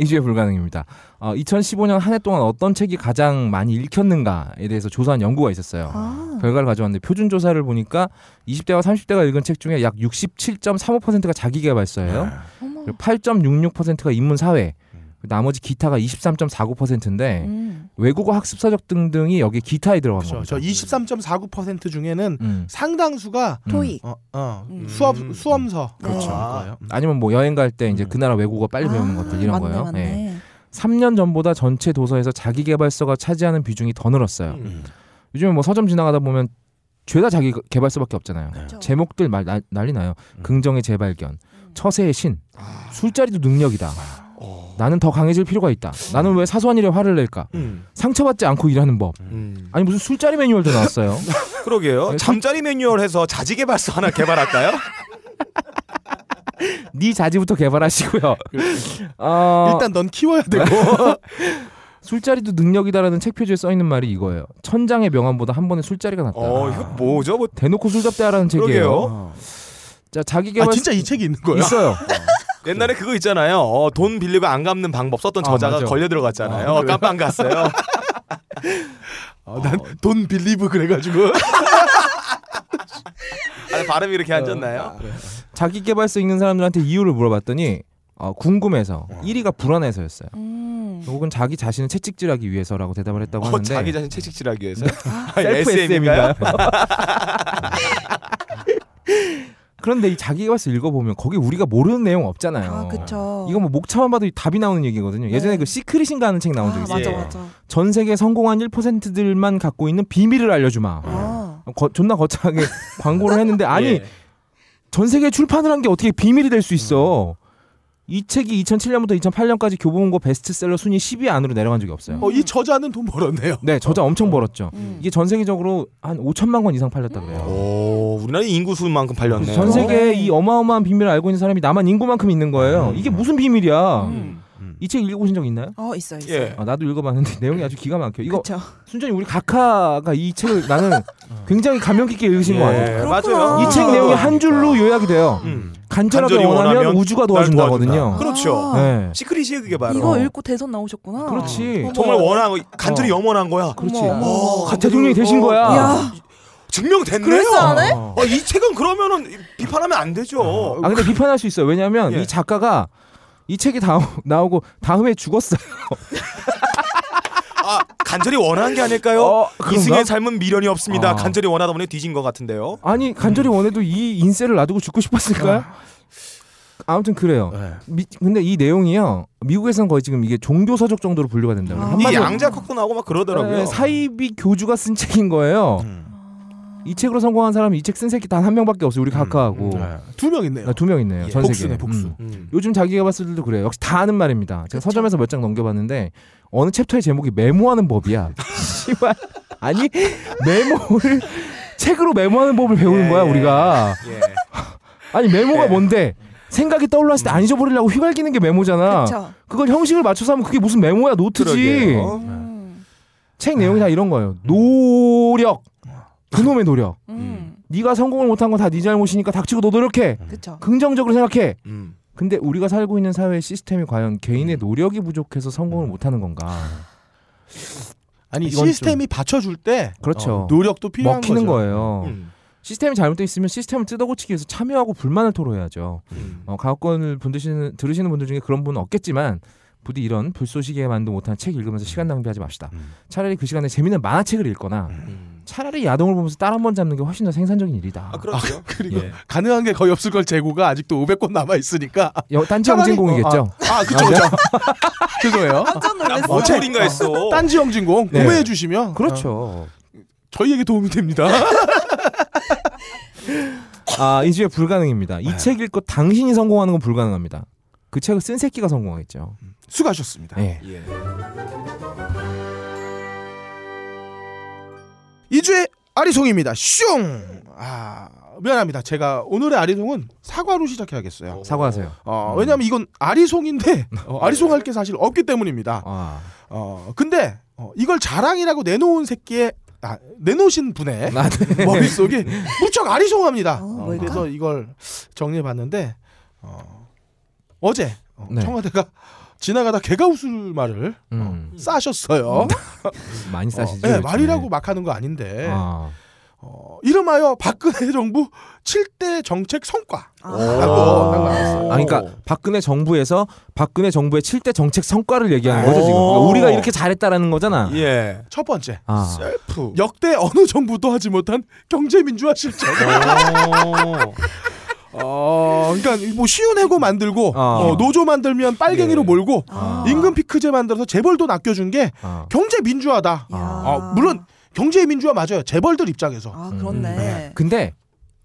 이주에 불가능입니다. 어, 2015년 한 해 동안 어떤 책이 가장 많이 읽혔는가에 대해서 조사한 연구가 있었어요. 아. 결과를 가져왔는데 표준 조사를 보니까 20대와 30대가 읽은 책 중에 약 67.35%가 자기계발서예요. 그리고 8.66%가 인문 사회. 나머지 기타가 23.49%인데 음. 외국어 학습 서적 등등이 여기 기타에 들어간 그렇죠. 겁니다. 저 23.49% 중에는 음. 상당수가 음. 토익. 어, 어, 음. 수업 수험서 네. 그렇죠. 아. 거예요. 아니면 뭐 여행 갈 때 이제 음. 그 나라 외국어 빨리 배우는 아, 것들 이런 맞네, 거예요. 맞네. 예. 3년 전보다 전체 도서에서 자기 개발서가 차지하는 비중이 더 늘었어요. 음. 요즘에 뭐 서점 지나가다 보면 죄다 자기 개발서밖에 없잖아요. 그렇죠. 제목들 말, 나- 난리 나요. 음. 긍정의 재발견, 처세의 신, 술자리도 능력이다. 어. 나는 더 강해질 필요가 있다. 나는 왜 사소한 일에 화를 낼까? 음. 상처받지 않고 일하는 법. 음. 아니 무슨 술자리 매뉴얼도 나왔어요. 그러게요. 네, 잠자리 매뉴얼 해서 자지 개발서 하나 개발할까요? 네 자지부터 개발하시고요. 어, 일단 넌 키워야 되고. 술자리도 능력이다라는 책 표지에 써 있는 말이 이거예요. 천장의 명함보다 한 번에 술자리가 낫다. 어, 이거 뭐죠? 뭐 대놓고 술 잡대하라는 책이에요. 그러게요. 자 자기 개발 아 진짜 이 책이 있는 거야? 있어요. 옛날에 그거 있잖아요. 어, 돈 빌리고 안 갚는 방법 썼던 아, 저자가 맞아. 걸려 들어갔잖아요. 아? 깜빵 갔어요. 어, 난돈 빌리브 그래가지고. 아니, 발음이 이렇게 안 좋나요? 자기 개발서 읽는 사람들한테 이유를 물어봤더니 어, 궁금해서 1위가 불안해서였어요. 음. 혹은 자기 자신을 채찍질하기 위해서라고 대답을 했다고 어, 하는데 자기 자신 채찍질하기 위해서. 셀프 SM인가요? 그런데 이 자기 개발서 읽어보면 거기 우리가 모르는 내용 없잖아요. 아, 그쵸. 이거 뭐 목차만 봐도 답이 나오는 얘기거든요. 예전에 네. 그 시크릿인가 하는 책 나온 적 아, 있어요. 맞아 예. 맞아. 전 세계 성공한 1%들만 갖고 있는 비밀을 알려주마. 아. 거- 존나 거창하게 광고를 했는데 아니 예. 전 세계 출판을 한 게 어떻게 비밀이 될 수 있어? 이 책이 2007년부터 2008년까지 교보문고 베스트셀러 순위 10위 안으로 내려간 적이 없어요. 어, 이 저자는 돈 벌었네요. 네, 저자 엄청 벌었죠. 음. 이게 전 세계적으로 한 5천만 권 이상 팔렸다 그래요. 오, 우리나라 인구 수만큼 팔렸네요. 전 세계에 이 어마어마한 비밀을 알고 있는 사람이 나만 인구만큼 있는 거예요. 이게 무슨 비밀이야? 음. 이책 읽어보신 적 있나요? 어 있어 있어. 예. 아, 나도 읽어봤는데 내용이 아주 기가 막혀. 이거 그쵸. 순전히 우리 각하가 이 책을 나는 굉장히 감명 깊게 읽으신. 예, 그렇구나. 맞아요. 이 책 내용이 한 줄로 요약이 돼요. 음. 간절하게 간절히 원하면, 원하면 우주가 날 도와준다거든요. 도와준다. 그렇죠. 아, 네. Secret이에요 그게 바로. 이거 읽고 대선 나오셨구나. 그렇지. 어머. 정말 원한 거, 간절히 원한 거야. 그렇지. 어, 아, 대통령이 되신 거야. 야, 증명됐네요. 어. 어, 이 책은 그러면은 비판하면 안 되죠. 아 근데 비판할 수 있어요. 왜냐하면 예. 이 작가가 이 책이 다 나오고 다음에 죽었어요. 아, 간절히 원한 게 아닐까요? 어? 이승의 삶은 미련이 없습니다. 아. 간절히 원하다 보니 뒤진 것 같은데요. 아니 간절히 원해도 이 인세를 놔두고 죽고 싶었을까요? 아무튼 그래요. 네. 미, 근데 이 내용이요. 미국에서는 거의 지금 이게 종교 서적 정도로 분류가 된다고. 아. 이게 한마디로- 양자콕도 나오고 막 그러더라고요. 네, 사이비 교주가 쓴 책인 거예요. 음. 이 책으로 성공한 사람이 이 책 쓴 새끼 단 한 명밖에 없어요. 우리 각하하고 네. 두명 있네요. 두 명 있네요. 예. 전 복수네, 세계에. 복수. 음. 음. 요즘 자기가 봤을 때도 그래요. 역시 다 아는 말입니다. 제가 그쵸. 서점에서 몇 장 넘겨봤는데 어느 챕터의 제목이 메모하는 법이야. 씨발. 아니 메모를 책으로 메모하는 법을 배우는 예, 거야 예. 우리가. 예. 아니 메모가 예. 뭔데? 생각이 떠올랐을 때 안 잊어버리려고 휘갈기는 게 메모잖아. 그쵸. 그걸 형식을 맞춰서 하면 그게 무슨 메모야 노트지. 그러게요. 음. 책 내용이 다 이런 거예요. 노력. 그놈의 노력. 음. 네가 성공을 못한 건 다 네 잘못이니까 닥치고 너 노력해. 그쵸. 긍정적으로 생각해. 음. 근데 우리가 살고 있는 사회 시스템이 과연 개인의 노력이 부족해서 성공을 못하는 건가? 아니 이건 시스템이 받쳐줄 때 그렇죠. 어, 노력도 필요한 먹히는 거죠. 거예요. 음. 시스템이 잘못되어 있으면 시스템을 뜯어고치기 위해서 참여하고 불만을 토로해야죠. 음. 어, 가옥권을 분드시는, 들으시는 분들 중에 그런 분은 없겠지만 부디 이런 불쏘시개 만도 못한 책 읽으면서 시간 낭비하지 맙시다. 음. 차라리 그 시간에 재밌는 만화책을 읽거나 음. 차라리 야동을 보면서 딸 한 번 잡는 게 훨씬 더 생산적인 일이다. 아 그렇죠. 그리고 예. 가능한 게 거의 없을 걸 재고가 아직도 500권 남아 있으니까. 여, 딴지 차라리- 영진공이겠죠. 어, 아, 아 그쵸 그쵸. 죄송해요. 깜짝 놀랐어. 뭔 소린가 했어. 딴지 영진공 네. 구매해 주시면 그렇죠. 어, 저희에게 도움이 됩니다. 아, 이 주에 불가능입니다. 이 네. 책 읽고 당신이 성공하는 건 불가능합니다. 그 책을 쓴 새끼가 성공하겠죠. 수고하셨습니다. 예. 예. 이주의 아리송입니다. 슝. 아 미안합니다. 제가 오늘의 아리송은 사과로 시작해야겠어요. 사과하세요. 어, 왜냐하면 이건 아리송인데 어, 아리송할 게 사실 없기 때문입니다. 아, 어, 근데 어, 이걸 자랑이라고 내놓은 새끼의 아, 내놓으신 분의 나 네. 머릿속이 무척 아리송합니다. 어, 어? 그래서 이걸 정리해봤는데 어, 어제 어, 네. 청와대가 지나가다 개가 웃을 말을 음, 싸셨어요. 많이 싸시죠. 네, 요즘에. 말이라고 막 하는 거 아닌데 아, 어, 이름하여 박근혜 정부 7대 정책 성과 아. 라고 나왔어요. 아, 그러니까 박근혜 정부에서 박근혜 정부의 7대 정책 성과를 얘기하는 거죠 오. 지금. 그러니까 우리가 이렇게 잘했다라는 거잖아. 예. 첫 번째 아, 셀프. 역대 어느 정부도 하지 못한 경제 민주화 실천. 어, 그러니까 뭐 쉬운 해고 만들고 아. 어, 노조 만들면 빨갱이로 예. 몰고 아. 임금 피크제 만들어서 재벌도 낚여준 게 아. 경제 민주화다. 야. 어, 물론 경제 민주화 맞아요. 재벌들 입장에서. 아 그렇네. 네. 근데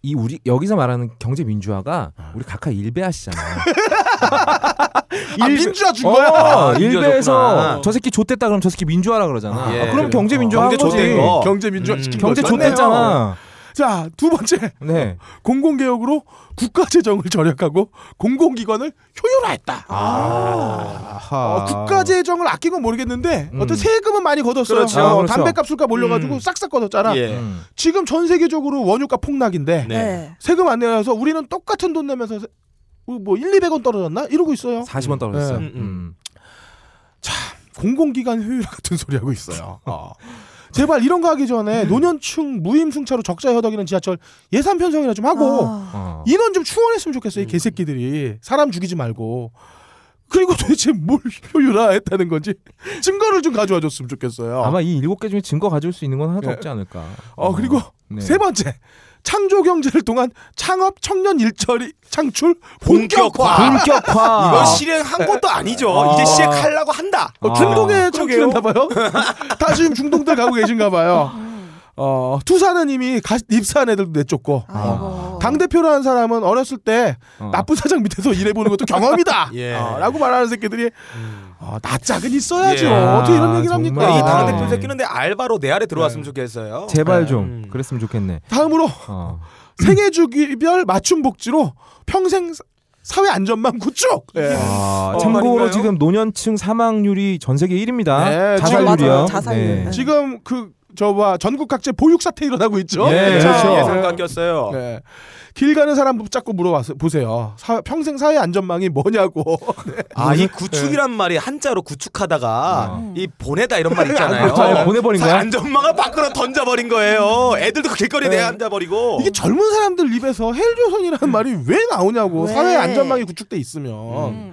이 우리 여기서 말하는 경제 민주화가 우리 각하 일배하시잖아요. 아 민주화 준 거야. 어, 아, 일베에서 민주화였구나. 저 새끼 좆됐다 그럼 저 새끼 민주화라 그러잖아. 예. 아, 그럼 경제 민주화 한 경제 거지. 좆된 거. 경제 민주화 음. 시킨 경제. 좆됐잖아. 자, 두 번째. 네. 공공개혁으로 국가 재정을 절약하고 공공기관을 효율화했다. 아하. 어, 국가 재정을 아낀 건 모르겠는데 음. 어떤 세금은 많이 걷었어요. 그렇죠. 어, 그렇죠. 담배값 술값 올려가지고 음. 싹싹 걷었잖아. 예. 음. 지금 전 세계적으로 원유가 폭락인데 네. 네. 세금 안 내서 우리는 똑같은 돈 내면서 세- 뭐 1, 200원 떨어졌나? 이러고 있어요. 40원 떨어졌어요. 네. 음, 음. 공공기관 효율화 같은 소리 하고 있어요. 어. 제발 이런 거 하기 전에 노년층 무임승차로 적자 허덕이는 지하철 예산 편성이나 좀 하고 아. 어. 인원 좀 충원했으면 좋겠어요. 이 개새끼들이 사람 죽이지 말고. 그리고 도대체 뭘 효율화했다는 건지 증거를 좀 가져와 줬으면 좋겠어요. 아마 이 일곱 개 중에 증거 가져올 수 있는 건 하나도 예. 없지 않을까. 어 그리고 네. 세 번째 창조 경제를 통한 창업 청년 일자리 창출 본격화. 본격화. 본격화. 이건 실행한 것도 아니죠. 아. 이제 시작하려고 한다. 어, 아. 중동에 그러게요. 창출했나 봐요. 다 지금 중동들 가고 계신가 봐요. 어 투사는 이미 가, 입사한 애들도 내쫓고 아이고. 당 대표라는 사람은 어렸을 때 어. 나쁜 사장 밑에서 일해보는 것도 경험이다. 예. 어, 라고 말하는 새끼들이 어, 낯짝은 있어야죠. 예. 어떻게 이런 아, 얘기를 정말. 합니까? 이 아. 당대표 새끼는 내 알바로 내 아래 들어왔으면 좋겠어요. 제발 네. 좀 음. 그랬으면 좋겠네. 다음으로 어. 생애 주기별 맞춤 복지로 평생 사- 사회 안전망 구축. 예. 아, 어, 참고로 말인가요? 지금 노년층 사망률이 전 세계 1위입니다. 네, 자살률이요. 자살률. 네. 지금 그 저와 전국 각지 보육 사태 일어나고 있죠. 예, 그렇죠. 예상 깎였어요. 네. 길 가는 사람 붙잡고 물어봐 보세요. 사- 평생 사회 안전망이 뭐냐고. 아, 이 구축이란 말이 한자로 구축하다가 어. 이 보내다 이런 말 있잖아요. 아, 보내버린 거야? 안전망을 밖으로 던져버린 거예요. 애들도 그 길거리에 네. 내앉아버리고. 이게 젊은 사람들 입에서 헬조선이라는 말이 왜 나오냐고. 왜? 사회 안전망이 구축돼 있으면. 음.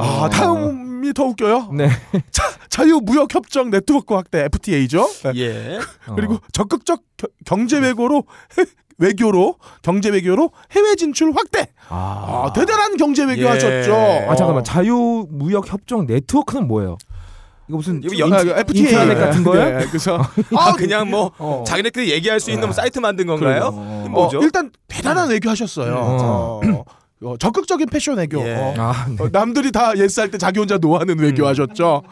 아, 다음이 더 웃겨요. 네. 자, 자유무역협정 네트워크 확대 FTA죠. 예. 그리고 적극적 겨- 경제 외교로 외교로 경제 외교로 해외 진출 확대. 아, 아, 대단한 경제 외교 예. 하셨죠. 아 잠깐만 자유 무역 협정 네트워크는 뭐예요? 이거 무슨 영- 아, FTA 인터넷 같은 거예요? 네, 그래서 아, 그냥 뭐 어. 자기네끼리 얘기할 수 있는 뭐 사이트 만든 건가요? 이게 뭐죠? 어, 일단 대단한 외교 하셨어요. 어. 어, 어, 적극적인 패션 외교. 예. 어, 아, 네. 어, 남들이 다 yes 할 때 자기 혼자 no하는 외교 하셨죠.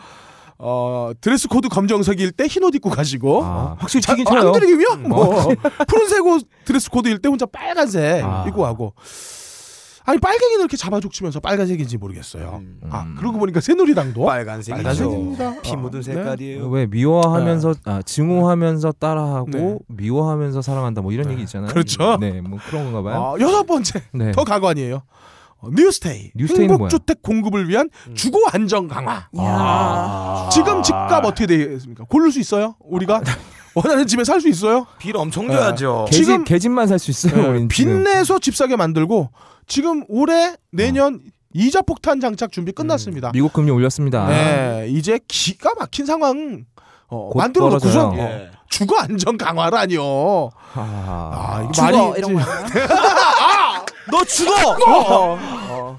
어, dress code 검정색일 때 흰 옷 입고 가시고 아, 확실히 자, 튀긴 어, 안 쳐요. 드리기면 뭐 푸른색 옷 dress code일 때 혼자 빨간색 아. 입고 하고 아니 빨갱이는 이렇게 잡아죽치면서 빨간색인지 모르겠어요. 음. 아 그러고 보니까 새누리당도 빨간색이죠. 빨간색입니다. 피 묻은 어, 네. 색깔이에요. 왜 미워하면서 아, 증오하면서 따라하고 네. 미워하면서 사랑한다 뭐 이런 얘기 있잖아요. 그렇죠. 네, 뭐 그런 건가 봐요. 어, 여섯 번째 네. 더 가관이에요. 어, 뉴스테이 뉴스테이는 뭐야? 행복주택 공급을 위한 주거 안정 강화. 야. 아. 지금 집값 어떻게 되겠습니까? 고를 수 있어요? 우리가 원하는 집에 살 수 있어요? 빌 엄청 줘야죠. 개집 지금- 개집 만 살 수 있어요. 네. 빚내서 집 사게 만들고 지금 올해 내년 이자 폭탄 장착 준비 끝났습니다. 미국 금리 올렸습니다. 네, 이제 기가 막힌 상황 어, 곧 만들어 놓고서. 예. 주거 안정 강화라니요. 아, 아, 이거 말이 이런 거야. 너 죽어!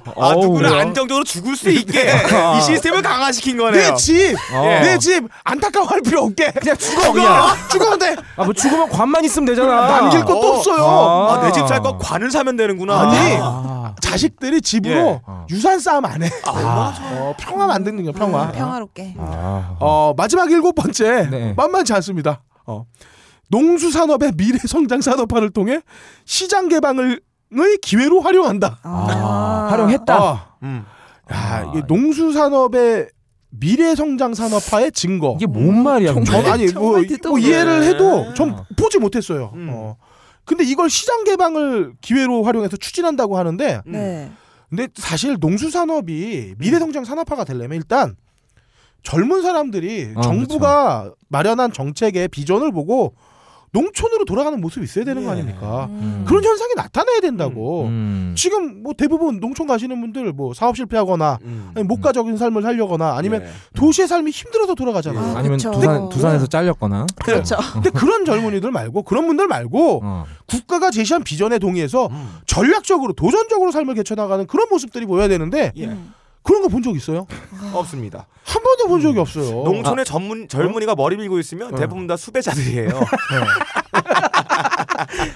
아, 어우, 누구는 그래요? 안정적으로 죽을 수 있게 이 시스템을 강화시킨 거네요. 내 집, 어. 내집 안타까워할 필요 없게 그냥 죽어 그냥. 죽으면 돼. 아, 뭐 죽으면 관만 있으면 되잖아. 남길 것도 어. 없어요. 아. 아, 내 집 살 거 관을 사면 되는구나. 아니 아. 자식들이 집으로 예. 어. 유산 싸움 안 해. 어, 평화 만드는 거 평화. 음, 평화롭게. 아. 어, 마지막 일곱 번째 네. 만만치 않습니다. 어. 농수산업의 미래 성장 산업화를 통해 시장 개방을 의 기회로 활용한다. 아, 활용했다. 어. 음. 야, 아, 이게 농수 산업의 미래 성장 산업화의 증거. 이게 뭔 말이야? 근데? 전 아니 뭐, 뭐 이해를. 해도 전 보지 못했어요. 음. 어. 근데 이걸 시장 개방을 기회로 활용해서 추진한다고 하는데 음. 네. 근데 사실 농수 산업이 미래 성장 산업화가 되려면 일단 젊은 사람들이 아, 정부가 마련한 정책의 비전을 보고 농촌으로 돌아가는 모습이 있어야 되는 거 예. 아닙니까? 음. 그런 현상이 나타나야 된다고. 음. 지금 뭐 대부분 농촌 가시는 분들 뭐 사업 실패하거나 음. 아니 목가적인 삶을 살려거나 아니면 예. 도시의 삶이 힘들어서 돌아가잖아요. 아, 아니면 그쵸. 두산 두산에서 잘렸거나. 그렇죠. 근데 그런 젊은이들 말고 그런 분들 말고 어. 국가가 제시한 비전에 동의해서 음. 전략적으로 도전적으로 삶을 개쳐 나가는 그런 모습들이 보여야 되는데 예. 음. 그런 거 본 적 있어요? 없습니다. 한 번도 본 적이 없어요. 농촌에 전문 젊은이가 머리 밀고 있으면 어. 대부분 다 수배자들이에요.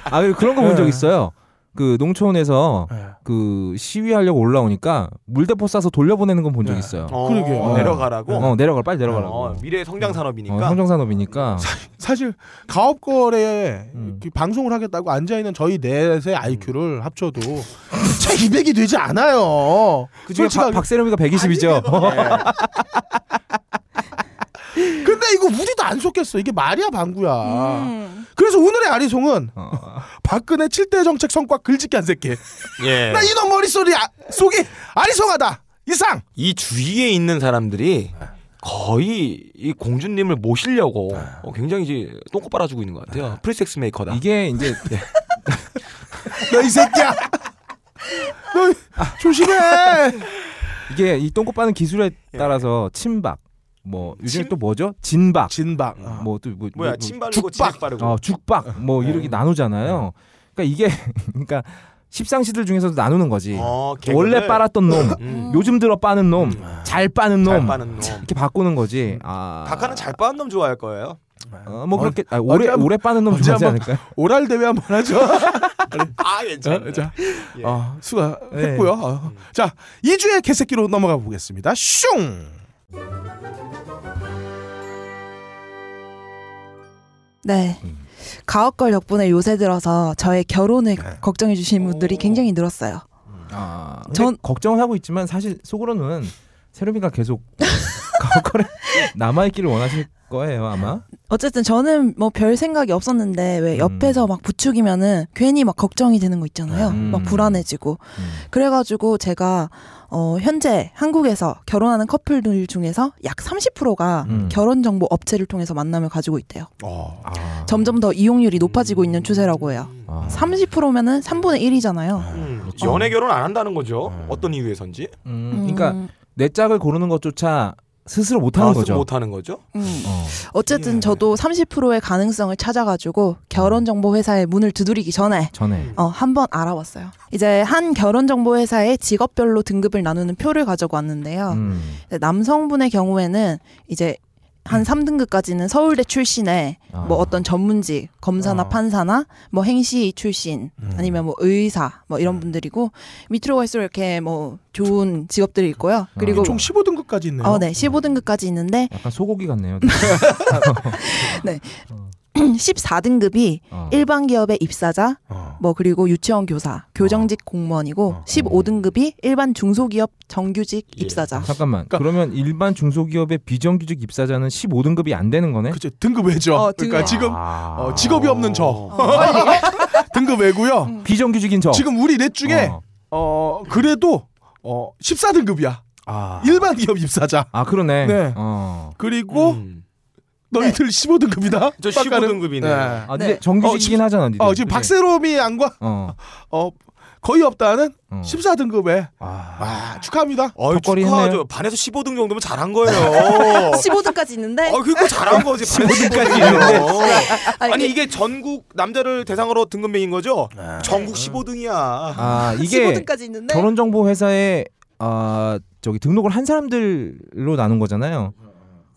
아 그리고 그런 거 본적 네. 있어요. 그 농촌에서 네. 그 시위하려고 올라오니까 물대포 쏴서 돌려보내는 건 본적 네. 있어요. 어, 그러게요. 내려가라고. 어 내려가 빨리 내려가라고. 어, 미래 성장 산업이니까. 어, 성장 산업이니까. 사 실 가업 거래에 음. 이렇게 방송을 하겠다고 앉아 있는 저희 넷의 IQ를 합쳐도 채 200이 되지 않아요. 그 중에 솔직하게. 박세롬이가 120이죠. 근데 이거 우리도 안 속겠어. 이게 말이야 방구야. 음. 그래서 오늘의 아리송은 어. 박근혜 7대 정책 성과 글짓기 한 새끼. 예. 나 이놈 머릿소리 아, 속이 아리송하다. 이상. 이 주위에 있는 사람들이 거의 이 공주님을 모시려고 어, 굉장히 이제 똥꼬 빨아주고 있는 것 같아요. 프리섹스 메이커다. 이게 이제 너 이 새끼야. 너 조심해. 이게 이 똥꼬 빠는 기술에 따라서 침박 뭐 요즘 침? 또 뭐죠? 진박 진박. 뭐또 뭐, 뭐야 뭐, 침 바르고 죽박. 바르고. 어, 죽박 뭐 이렇게 나누잖아요. 그러니까 이게 그러니까 십상시들 중에서도 나누는 거지. 어, 원래. 빨았던 놈, 음. 요즘 들어 빠는 놈, 잘 빠는 놈 잘 빠는 놈. 이렇게 바꾸는 거지. 아, 각하는 잘 빠는 놈 좋아할 거예요. 어, 뭐 그렇게 아, 오래 언제 오래 빠는 놈 좋아하지 않을까요? 오랄 대회 한번 하죠. 아 괜찮아. 자, 예. 어, 수고했고요. 네. 어. 자, 2주의 개새끼로 넘어가 보겠습니다. 슝! 네. 음. 가옥걸 덕분에 요새 들어서 저의 결혼을 네. 걱정해 주시는 분들이 굉장히 늘었어요. 아, 전- 전 걱정을 하고 있지만 사실 속으로는 세롬이가 계속 가옥걸에 남아 있기를 원하실 거예요 아마. 어쨌든 저는 뭐 별 생각이 없었는데 왜 음. 옆에서 막 부추기면은 괜히 막 걱정이 되는 거 있잖아요. 음. 막 불안해지고. 음. 그래가지고 제가 어 현재 한국에서 결혼하는 커플들 중에서 약 30%가 음. 결혼 정보 업체를 통해서 만남을 가지고 있대요. 어. 아, 점점 더 이용률이 높아지고 있는 추세라고 해요. 아. 30%면은 3분의 1이잖아요. 음, 그렇죠. 연애 결혼 안 한다는 거죠. 음. 어떤 이유에선지. 음, 그러니까 내 짝을 고르는 것조차 스스로 못 아, 하는 거죠. 못 하는 거죠. 음. 어. 어쨌든 예. 저도 30%의 가능성을 찾아가지고 결혼 정보 회사의 문을 두드리기 전에 전에 어, 한번 알아봤어요. 이제 한 결혼 정보 회사의 직업별로 등급을 나누는 표를 가지고 왔는데요. 음. 남성분의 경우에는 이제 한 3등급까지는 서울대 출신의 아. 뭐 어떤 전문직, 검사나 아. 판사나 뭐 행시 출신, 음. 아니면 뭐 의사, 뭐 이런 분들이고 밑으로 갈수록 이렇게 뭐 좋은 직업들이 있고요. 그리고 총 15등급까지 있네요. 어, 네, 15등급까지 있는데 약간 소고기 같네요. 14등급이 어. 일반 기업의 입사자, 어. 뭐 그리고 유치원 교사, 교정직 공무원이고 어. 15등급이 일반 중소기업 정규직 예. 입사자. 잠깐만. 그러니까- 그러면 일반 중소기업의 비정규직 입사자는 15등급이 안 되는 거네? 그죠 등급 외죠. 어, 그러니까 등급. 지금 아. 어, 직업이 없는 저 어. 등급 외고요. 음. 비정규직인 저. 지금 우리 넷 중에 어. 어, 그래도 어 14등급이야. 아. 일반 기업 입사자. 아 그러네. 네. 어. 그리고 음. 너희들 15등급이다. 저 15등급이네. 아, 네. 근데 정규직이긴 어, 하잖아. 니들. 어, 지금? 박세롬이 양과 어. 어 거의 없다는 어. 14등급에 아. 와 축하합니다. 어이, 축하하죠. 반에서 15등 정도면 잘한 거예요. 15등까지 있는데 어, 그거 잘한 거지. 15등까지 있는데. 아니, 아니 이게 전국 남자를 대상으로 등급 매긴 거죠? 전국 15등이야. 아, 이게 15등까지 있는데 결혼 정보 회사에 아 저기 등록을 한 사람들로 나눈 거잖아요.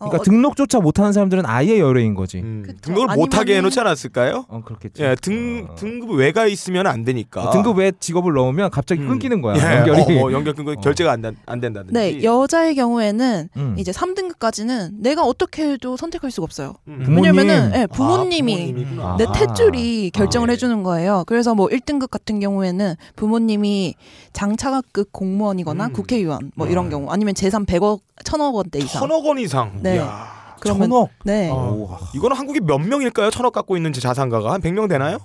그러니까 어, 등록조차 못하는 사람들은 아예 열애인 거지. 음, 그쵸. 등급을 못하게 아니면은- 해놓지 않았을까요? 어 그렇겠지. 예, 등 어. 등급 외가 있으면 안 되니까. 어, 등급 외 직업을 넣으면 갑자기 음. 끊기는 거야. 예, 연결이. 어, 뭐 연결 끊고 어. 결제가 안, 된- 안 된다든지. 네, 여자의 경우에는 음. 이제 3등급까지는 내가 어떻게 해도 선택할 수가 없어요. 음. 부모님. 왜냐면은 예, 아, 부모님이 부모님이구나. 내 아. 탯줄이 결정을 아, 예. 해주는 거예요. 그래서 뭐 1등급 같은 경우에는 부모님이 장차관급 공무원이거나 음. 국회의원 뭐 이런 경우 아니면 재산 100억, 1000억 원대 이상. 천억 원 이상. 네. 이야. 그러면 천억. 네. 어. 오, 이거는 한국에 몇 명일까요? 천억 갖고 있는 자산가가 한 100명 되나요?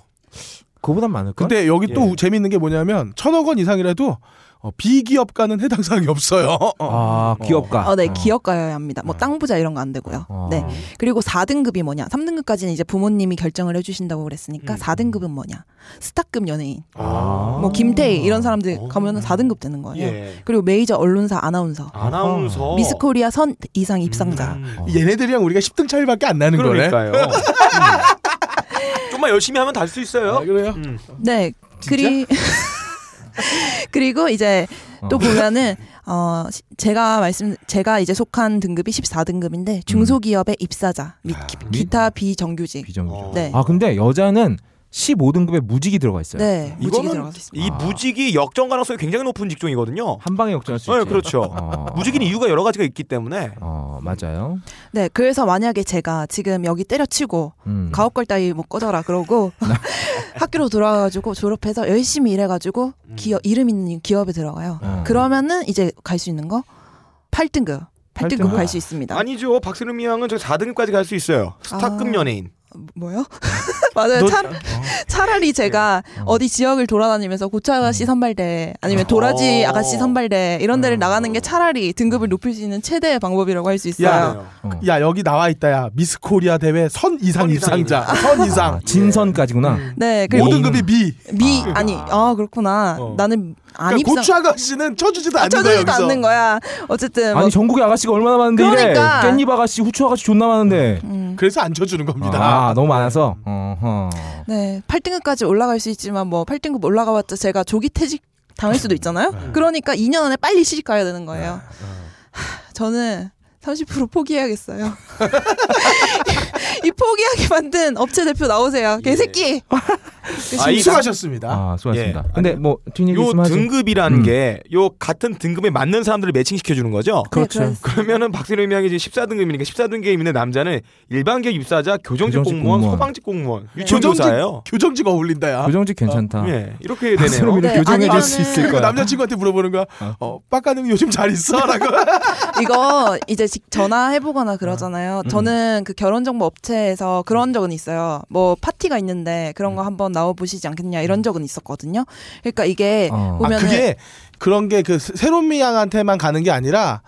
그보단 많을까? 근데 여기 또 예. 재밌는 게 뭐냐면 천억 원 이상이라도 어, 비기업가는 해당 사항이 없어요. 아 기업가. 어, 네, 어. 기업가여야 합니다. 뭐 어. 땅 부자 이런 거 안 되고요. 어. 네. 그리고 4등급이 뭐냐? 3등급까지는 이제 부모님이 결정을 해 주신다고 그랬으니까 음. 4등급은 뭐냐? 스타급 연예인, 아. 뭐 김태희 이런 사람들 어. 가면은 4등급 되는 거예요. 예. 그리고 메이저 언론사 아나운서, 아나운서. 미스코리아 선 이상 입상자. 음. 어. 얘네들이랑 우리가 10등 차이밖에 안 나는 거네. 그러니까요. 음. 좀만 열심히 하면 달 수 있어요. 아, 그래요? 음. 네. 그리 그리고 이제 또 어. 보면은 어 시- 제가 말씀 제가 이제 속한 등급이 14등급인데 중소기업의 입사자 및 아, 기, 미- 기타 비정규직. 비정규직. 어. 네. 아 근데 여자는 15등급에 무직이 들어가 있어요. 네. 무직이 이거는. 이 아. 무직이 역전 가능성이 굉장히 높은 직종이거든요. 한 방에 역전할 수 네, 있지. 그렇죠. 어. 무직인 이유가 여러 가지가 있기 때문에 어 맞아요. 네. 그래서 만약에 제가 지금 여기 때려치고 음. 가옥걸 따위 뭐 꺼져라 그러고 학교로 돌아가가지고 졸업해서 열심히 일해가지고 기업 이름 있는 기업에 들어가요. 어. 그러면은 이제 갈 수 있는 거 8등급. 8등급 8등급? 갈 수 있습니다. 아니죠. 박세롬이 양은 저 4등급까지 갈 수 있어요. 스타급 아. 연예인. 뭐요? 맞아요. 너- 차, 차라리 제가 어. 어디 지역을 돌아다니면서 고추 아가씨 선발대 아니면 도라지 어. 아가씨 선발대 이런 데를 어. 나가는 게 차라리 등급을 높일 수 있는 최대의 방법이라고 할 수 있어요. 야. 어. 야 여기 나와 있다 야 미스 코리아 대회 선 이상 선 입상자 선 아, 이상 진선까지구나. 네, 그리고 모든 급이 미. 미 아 니 아 그렇구나. 어. 나는 안 그러니까 입상 고추 아가씨는 쳐주지도 아, 않는 거야 쳐주지도. 않는 거야. 어쨌든 뭐, 아니 전국에 아가씨가 얼마나 많은데 그러니까. 이래. 깻잎 아가씨, 후추 아가씨 존나 많은데. 음, 그래서 안 쳐주는 겁니다. 아 너무 많아서. 어허. 네 8등급까지 올라갈 수 있지만 뭐 8등급 올라가봤자 제가 조기 퇴직 당할 수도 있잖아요. 네. 그러니까 2년 안에 빨리 시집 가야 되는 거예요. 하, 저는 30% 포기해야겠어요. 이 포기하게 만든 업체 대표 나오세요. 개새끼. 아, 이 수고하셨습니다. 아, 수고하셨습니다. 예. 근데 뭐 뒷얘기 요 있으면 하죠. 등급이라는 음. 게 요 같은 등급에 맞는 사람들을 매칭시켜 주는 거죠. 그렇죠. 네, 그러면은 박세롬 양이 이제 14등급이니까 14등급에 있는 남자는 일반계 입사자, 교정직 교정직 공무원, 공무원. 소방직 공무원, 교정직 유치원교사예요. 교정직 어울린다 야. 교정직 괜찮다. 예, 이렇게 되네요. 박세롬이를 네, 교정해 줄수 아니면은- 있을 그리고 거야. 남자친구한테 물어보는 거야. 어, 빡가능 요즘 잘 있어라고. 이거 이제 직- 전화해보거나 그러잖아요. 저는 그 결혼정보 업체 에서 그런 적은 있어요. 뭐 파티가 있는데 그런 거 한번 나와 보시지 않겠냐 이런 적은 있었거든요. 그러니까 이게 어. 아, 보면은 그게 그런 게 그 새롬미 양한테만 가는 게 아니라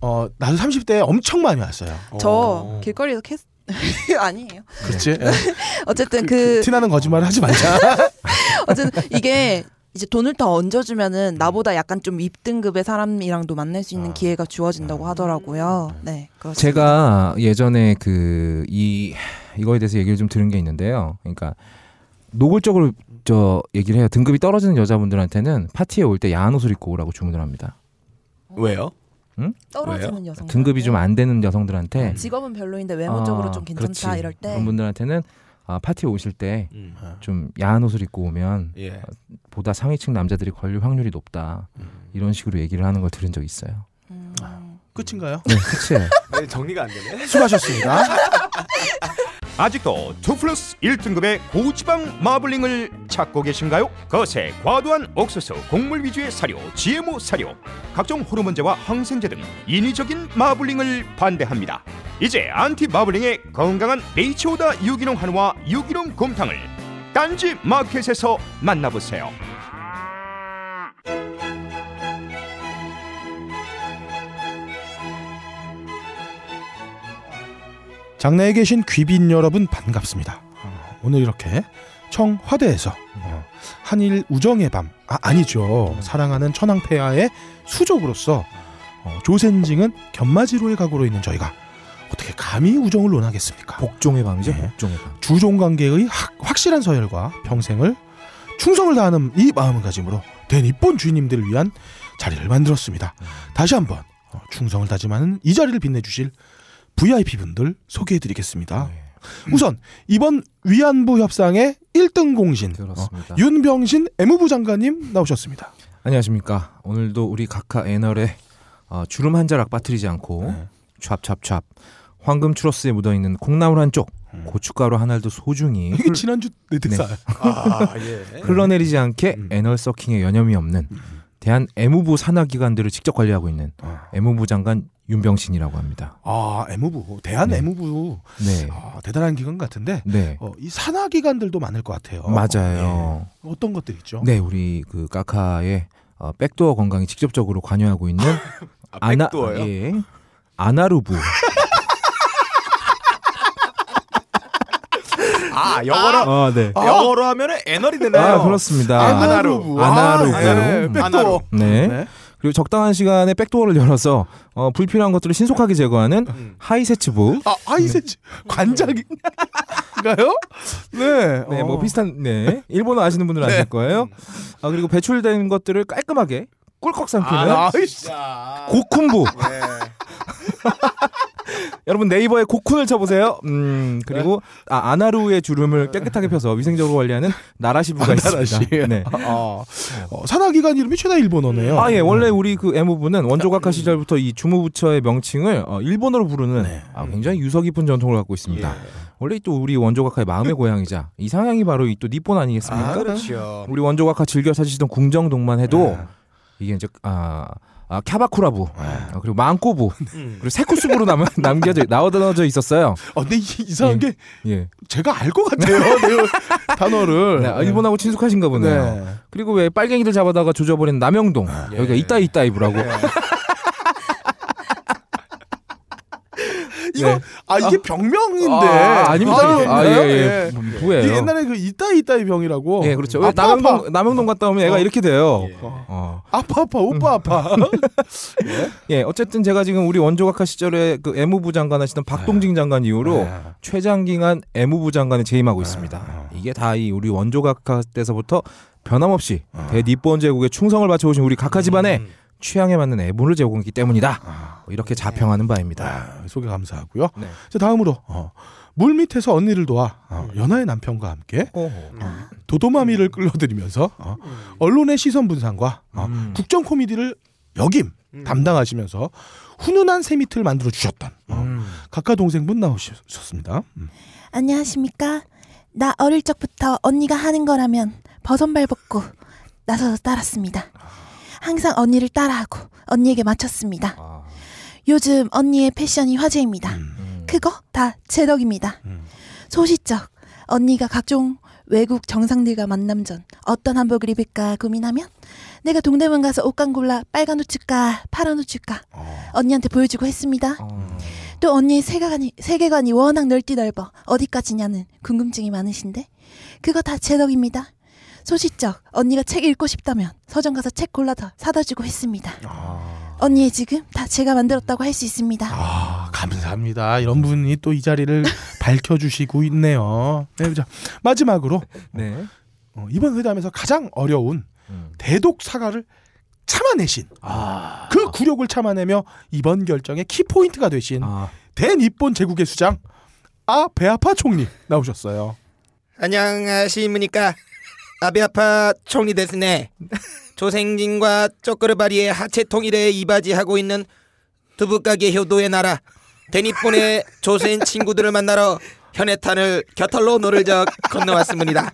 어 나도 30대에 엄청 많이 왔어요. 저 어. 길거리에서 캐 아니에요. 그렇지. 예. 어쨌든 그, 그 티나는 거짓말 하지 말자. 어쨌든 이게 이제 돈을 더 얹어주면은 나보다 약간 좀 윗등급의 사람이랑도 만날 수 있는 기회가 주어진다고 하더라고요. 네, 그렇습니다. 제가 예전에 그 이 이거에 대해서 얘기를 좀 들은 게 있는데요. 그러니까 노골적으로 저 얘기를 해요. 등급이 떨어지는 여자분들한테는 파티에 올 때 야한 옷을 입고 오라고 주문을 합니다. 왜요? 떨어지는 여성 등급이 좀 안 되는 여성들한테 직업은 별로인데 외모적으로 아, 좀 괜찮다 그렇지. 이럴 때 그런 분들한테는 아, 파티에 오실 때좀 음. 야한 옷을 입고 오면 예. 보다 상위층 남자들이 걸릴 확률이 높다. 이런 식으로 얘기를 하는 걸 들은 적 있어요. 음. 끝인가요? 네, 끝이에요. 네, 정리가 안 되네. 수고하셨습니다. 아직도 2 플러스 1등급의 고지방 마블링을 찾고 계신가요? 거세, 과도한 옥수수, 곡물 위주의 사료, GMO 사료, 각종 호르몬제와 항생제 등 인위적인 마블링을 반대합니다. 이제 안티 마블링의 건강한 베이치오다 유기농 한우와 유기농 곰탕을 딴지 마켓에서 만나보세요. 장내에 계신 귀빈 여러분 반갑습니다. 어, 오늘 이렇게 청화대에서 어, 한일 우정의 밤 아, 아니죠 사랑하는 천황폐하의 수족으로서 어, 조센징은 견마지로의 각오로 있는 저희가 어떻게 감히 우정을 논하겠습니까? 복종의 밤이죠. 네. 복종의 밤. 주종 관계의 확- 확실한 서열과 평생을 충성을 다하는 이 마음가짐으로 대니폰 주인님들을 위한 자리를 만들었습니다. 다시 한번 어, 충성을 다짐하는 이 자리를 빛내주실 VIP 분들 소개해드리겠습니다. 우선 이번 위안부 협상의 1등 공신. 어, 윤병신 애무부 장관님 나오셨습니다. 안녕하십니까. 오늘도 우리 각하 애널에 어, 주름 한 자락 빠뜨리지 않고 네. 찹찹찹 황금 추러스에 묻어 있는 콩나물 한 쪽, 고춧가루 한 알도 소중히 이게 지난주 내 특사. 아, 예. 흘러내리지 않게 음. 애널 서킹에 여념이 없는 대한 애무부 산하 기관들을 직접 관리하고 있는 어. 애무부 장관 윤병신이라고 합니다. 아 애무부 대한 네. 애무부 네, 아, 대단한 기관 같은데 네, 어, 이 산하 기관들도 많을 것 같아요. 맞아요. 예. 어떤 것들 있죠? 네, 우리 그 까카의 어, 백도어 건강에 직접적으로 관여하고 있는 아, 백도어요? 예, 아나루부. 아, 영어로 아, 네. 영어로 하면은 애널이 되나요? 아, 그렇습니다. 아나루부. 아나루부. 아, 네. 네. 네. 그리고 적당한 시간에 백도어를 열어서 어, 불필요한 것들을 신속하게 제거하는 음. 하이세츠부. 아, 아이세치 관장인가요? 네. 네, 어. 뭐 비슷한 네 일본어 아시는 분들은 아실 거예요. 아 그리고 배출된 것들을 깔끔하게 꿀꺽 삼키는 아. 고쿤부. 네. 여러분 네이버에 고쿤을 쳐보세요. 음 그리고 아, 아나루의 주름을 깨끗하게 펴서 위생적으로 관리하는 나라시부가 나라시. 있습니다. 네. 아, 어, 산하기관 이름이 최다 일본어네요. 아, 예. 원래 우리 그 애무부는 원조각화 시절부터 이 주무부처의 명칭을 어, 일본어로 부르는 네. 아, 굉장히 유서 깊은 전통을 갖고 있습니다. 원래 또 우리 원조각화의 마음의 고향이자 이 상향이 바로 이 또 니폰 아니겠습니까? 아, 그렇죠. 우리 원조각화 즐겨 찾으시던 궁정동만 해도 네. 이게 이제 아, 아 캬바쿠라부 아, 그리고 망꼬부 음. 그리고 세쿠스부로 남, 남겨져 나오던져 있었어요. 어, 근데 이, 이상한 게 예. 제가 알 것 같아요. 내용, 단어를. 네, 아, 일본하고 친숙하신가 보네요. 네. 그리고 왜 빨갱이들 잡아다가 조져버린 남영동 여기가 이따 이따이부라고. 이거 네. 아 이게 병명인데. 아, 아닙니다. 아, 아, 예, 아닌가요? 예. 예. 부예요. 이게 옛날에 그 이따 이따이 병이라고. 예, 그렇죠. 왜 아파, 남영동 아파. 남영동 갔다 오면 애가 어. 이렇게 돼요. 예. 어. 아파 아파 오빠 아파. 예, 어쨌든 제가 지금 우리 원조각화 시절에 그 애무부 장관 하시던 박동진 장관 이후로 네. 최장기간 애무부 장관에 재임하고 있습니다. 이게 다 이 우리 원조각화 때서부터 변함없이 대니폰 제국에 충성을 바쳐오신 우리 각하 집안의 음. 취향에 맞는 애분을 제공했기 때문이다. 뭐 이렇게 자평하는 바입니다. 아, 소개 감사하고요. 네. 자 다음으로 어, 물 밑에서 언니를 도와 어, 연하의 남편과 함께 도도마미를 끌어들이면서 어, 언론의 시선 분산과 어, 음. 국정 코미디를 역임 담당하시면서 훈훈한 세미틀 만들어 주셨던 어, 음. 각하 동생분 나오셨습니다. 음. 안녕하십니까? 나 어릴 적부터 언니가 하는 거라면 버선발 벗고 나서서 따랐습니다. 항상 언니를 따라하고 언니에게 맞췄습니다. 아. 요즘 언니의 패션이 화제입니다. 음. 그거 다 제 덕입니다. 음. 소시적 언니가 각종 외국 정상들과 만남 전 어떤 한복을 입을까 고민하면 내가 동대문 가서 옷감 골라 빨간 옷 줄까 파란 옷 줄까 언니한테 보여주고 했습니다. 어. 또 언니의 세계관이, 세계관이 워낙 넓디 넓어 어디까지냐는 궁금증이 많으신데 그거 다 제 덕입니다. 소시적 언니가 책 읽고 싶다면 서점 가서 책 골라다 사다 주고 했습니다. 언니의 지금 다 제가 만들었다고 할 수 있습니다. 아 감사합니다. 이런 분이 또 이 자리를 밝혀주시고 있네요. 네, 자, 마지막으로 네. 어, 이번 회담에서 가장 어려운 음. 대독 사과를 참아내신 그 굴욕을 참아내며 이번 결정의 키포인트가 되신 아. 대니폰 제국의 수장 아 배아파 총리 나오셨어요. 안녕하십니까 아베아파 총리 데스네 조생진과 쪼끄르바리의 하체 통일에 이바지하고 있는 두부가게 효도의 나라 데니폰의 조센 친구들을 만나러 현해탄을 겨털로 노를 적 건너왔습니다.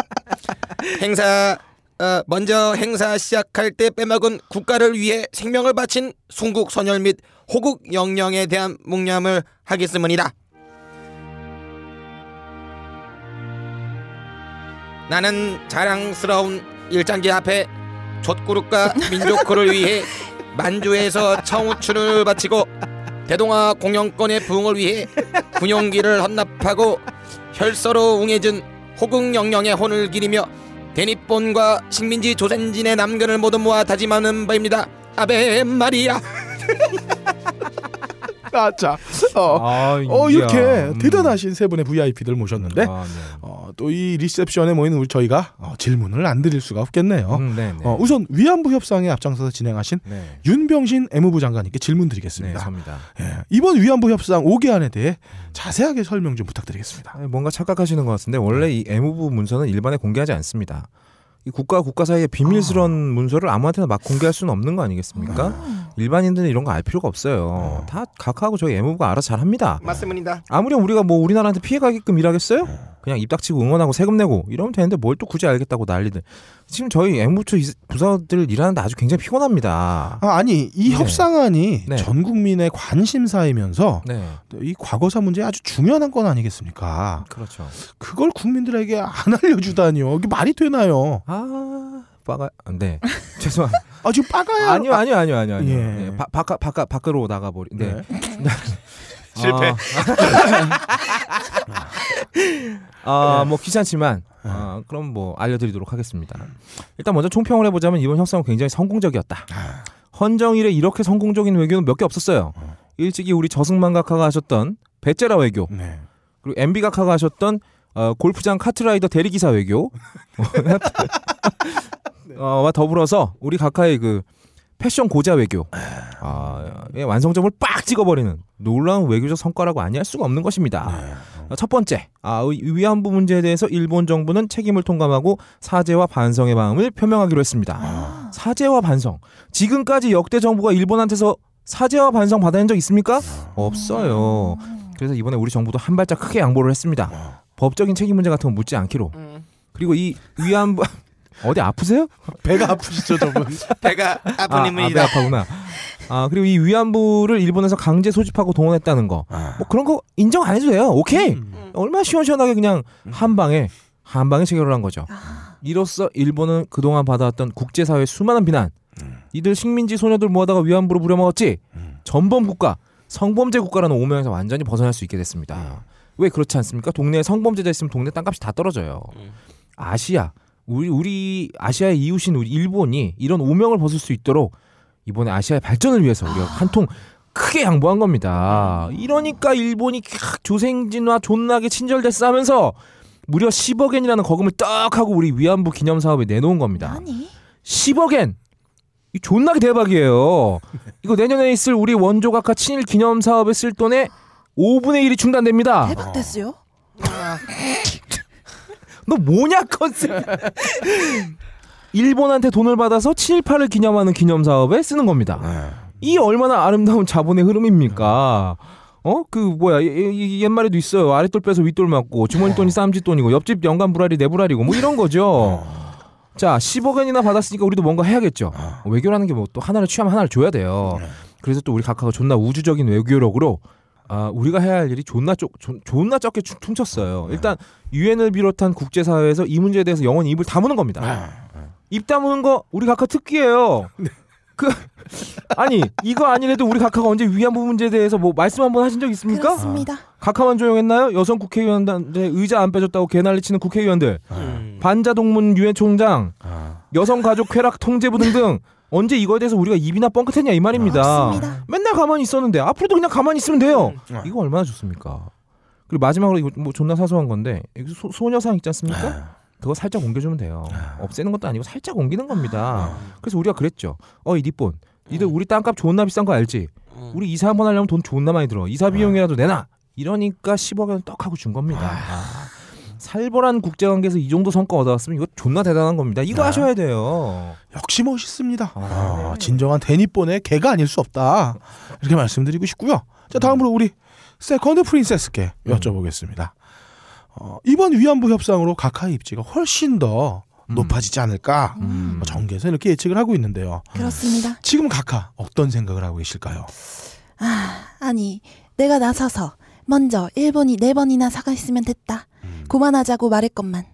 행사 어, 먼저 행사 시작할 때 빼먹은 국가를 위해 생명을 바친 순국 선열 및 호국 영령에 대한 묵념을 하겠습니다 나는 자랑스러운 일장기 앞에 족구룩과 민족구를 위해 만주에서 청우춘을 바치고 대동아 공영권의 부흥을 위해 군용기를 헌납하고 혈서로 웅해진 호국영령의 혼을 기리며 대니폰과 식민지 조선진의 남근을 모두 모아 다짐하는 바입니다. 아베 마리아. 아, 자, 어, 아, 어. 이렇게 음. 대단하신 세 분의 VIP들 모셨는데 아, 네. 어, 또 이 리셉션에 모이는 우리 저희가 어, 질문을 안 드릴 수가 없겠네요. 음, 네, 네. 어, 우선 위안부 협상에 앞장서서 진행하신 네. 윤병신 애무부 장관님께 질문 네, 드리겠습니다. 예, 이번 위안부 협상 5개안에 대해 자세하게 설명 좀 부탁드리겠습니다. 뭔가 착각하시는 것 같은데 원래 이 애무부 문서는 일반에 공개하지 않습니다. 이 국가와 국가 사이의 비밀스러운 문서를 아무한테나 막 공개할 수는 없는 거 아니겠습니까? 일반인들은 이런 거 알 필요가 없어요. 다 각하하고 저희 애무부가 알아서 잘합니다. 맞습니다. 아무리 우리가 뭐 우리나라한테 피해가게끔 일하겠어요? 그냥 입 닥치고 응원하고 세금 내고 이러면 되는데 뭘 또 굳이 알겠다고 난리들. 지금 저희 애무처 이- 부서들 일하는데 아주 굉장히 피곤합니다. 아, 아니 이 네. 협상안이 네. 전 국민의 관심사이면서 네, 또이 과거사 문제 아주 중요한 건 아니겠습니까? 그렇죠. 그걸 국민들에게 안 알려주다니요. 이게 말이 되나요? 아, 빠가, 네, 죄송합니다. 아 지금 빠가야. 아니요, 아니요, 아니요, 아니요, 아니요. 예. 네, 바, 바깥, 바깥, 밖으로 나가 버리. 네. 네. 실패. 아, 뭐 귀찮지만 아, 그럼 뭐 알려드리도록 하겠습니다. 일단 먼저 총평을 해보자면 이번 협상은 굉장히 성공적이었다. 헌정 일에 이렇게 성공적인 외교는 몇 개 없었어요. 일찍이 우리 저승만 각하가 하셨던 베제라 외교 네. 그리고 MB 각하가 하셨던 어, 골프장 카트라이더 대리기사 외교 어, 와 더불어서 우리 각하의 그 패션 고자 외교 아, 예, 완성점을 빡 찍어버리는 놀라운 외교적 성과라고 아니할 수가 없는 것입니다. 어, 첫 번째, 아, 위- 위안부 문제에 대해서 일본 정부는 책임을 통감하고 사죄와 반성의 마음을 표명하기로 했습니다. 사죄와 반성. 지금까지 역대 정부가 일본한테서 사죄와 반성 받아낸 적 있습니까? 없어요. 그래서 이번에 우리 정부도 한 발짝 크게 양보를 했습니다. 법적인 책임 문제 같은 거 묻지 않기로. 그리고 이 위안부 어디 아프세요? 배가 아프시죠 저분. 배가 아픈 아, 아, 배. 아파구나. 아 그리고 이 위안부를 일본에서 강제 소집하고 동원했다는 거, 뭐 그런 거 인정 안 해도 돼요. 오케이. 얼마 나 시원시원하게 그냥 한 방에 한 방에 체결을 한 거죠. 이로써 일본은 그동안 받아왔던 국제사회 의 수많은 비난, 이들 식민지 소녀들 모아다가 위안부로 부려먹었지, 전범 국가, 성범죄 국가라는 오명에서 완전히 벗어날 수 있게 됐습니다. 왜 그렇지 않습니까? 동네에 성범죄자 있으면 동네 땅값이 다 떨어져요. 아시아, 우리 우리 아시아의 이웃인 우리 일본이 이런 오명을 벗을 수 있도록 이번에 아시아의 발전을 위해서 우리가 한 통 크게 양보한 겁니다. 이러니까 일본이 캬, 조생진과 존나게 친절됐어 하면서 무려 10억엔이라는 거금을 딱 하고 우리 위안부 기념 사업에 내놓은 겁니다. 아니 10억엔 이 존나게 대박이에요. 이거 내년에 있을 우리 원조 각하 친일 기념 사업에 쓸 돈의 5분의 1이 충당됩니다. 대박 됐어요. 너 뭐냐 컨셉? 일본한테 돈을 받아서 친일파를 기념하는 기념 사업에 쓰는 겁니다. 네. 이 얼마나 아름다운 자본의 흐름입니까? 어? 그 뭐야 이- 이- 이 옛말에도 있어요. 아랫돌 빼서 윗돌 막고 주머니 돈이 쌈짓 돈이고 옆집 영감 불알이 내 불알이고 뭐 이런 거죠. 자 10억 원이나 받았으니까 우리도 뭔가 해야겠죠. 외교라는 게 뭐 또 하나를 취하면 하나를 줘야 돼요. 그래서 또 우리 각하가 존나 우주적인 외교력으로 아 우리가 해야 할 일이 존나 쪽 존- 존나 적게 춤- 퉁쳤어요. 일단 유엔을 비롯한 국제사회에서 이 문제에 대해서 영원히 입을 다무는 겁니다. 입 다무는 거 우리 각하 특기예요. 그 아니 이거 아니래도 우리 각하가 언제 위안부 문제에 대해서 뭐 말씀 한번 하신 적 있습니까? 그렇습니다. 각하만 조용했나요? 여성 국회의원한테 의자 안 빼줬다고 개난리 치는 국회의원들, 반자동문 유엔 총장, 여성가족 쾌락 통제부 등등 언제 이거에 대해서 우리가 입이나 뻥끗했냐 이 말입니다. 없습니다. 맨날 가만히 있었는데 앞으로도 그냥 가만히 있으면 돼요. 이거 얼마나 좋습니까? 그리고 마지막으로 이거 뭐 존나 사소한 건데 여기 소, 소녀상 있지 않습니까? 그거 살짝 옮겨주면 돼요. 없애는 것도 아니고 살짝 옮기는 겁니다. 그래서 우리가 그랬죠. 어 이 니폰, 니들 우리 땅값 존나 비싼 거 알지? 우리 이사 한번 하려면 돈 존나 많이 들어. 이사 비용이라도 내놔. 이러니까 10억 원 떡 하고 준 겁니다. 아, 살벌한 국제관계에서 이 정도 성과 얻어왔으면 이거 존나 대단한 겁니다. 이거 하셔야 돼요. 역시 멋있습니다. 아, 아, 진정한 대니폰의 개가 아닐 수 없다. 이렇게 말씀드리고 싶고요. 자 다음으로 우리 second princess께 여쭤보겠습니다. 어, 이번 위안부 협상으로 각하의 입지가 훨씬 더 높아지지 않을까 음. 뭐 정계에서 이렇게 예측을 하고 있는데요. 그렇습니다. 지금 각하 어떤 생각을 하고 계실까요? 아니, 내가 나서서 먼저 일본이 네 번이나 사과했으면 됐다. 그만하자고 말했건만.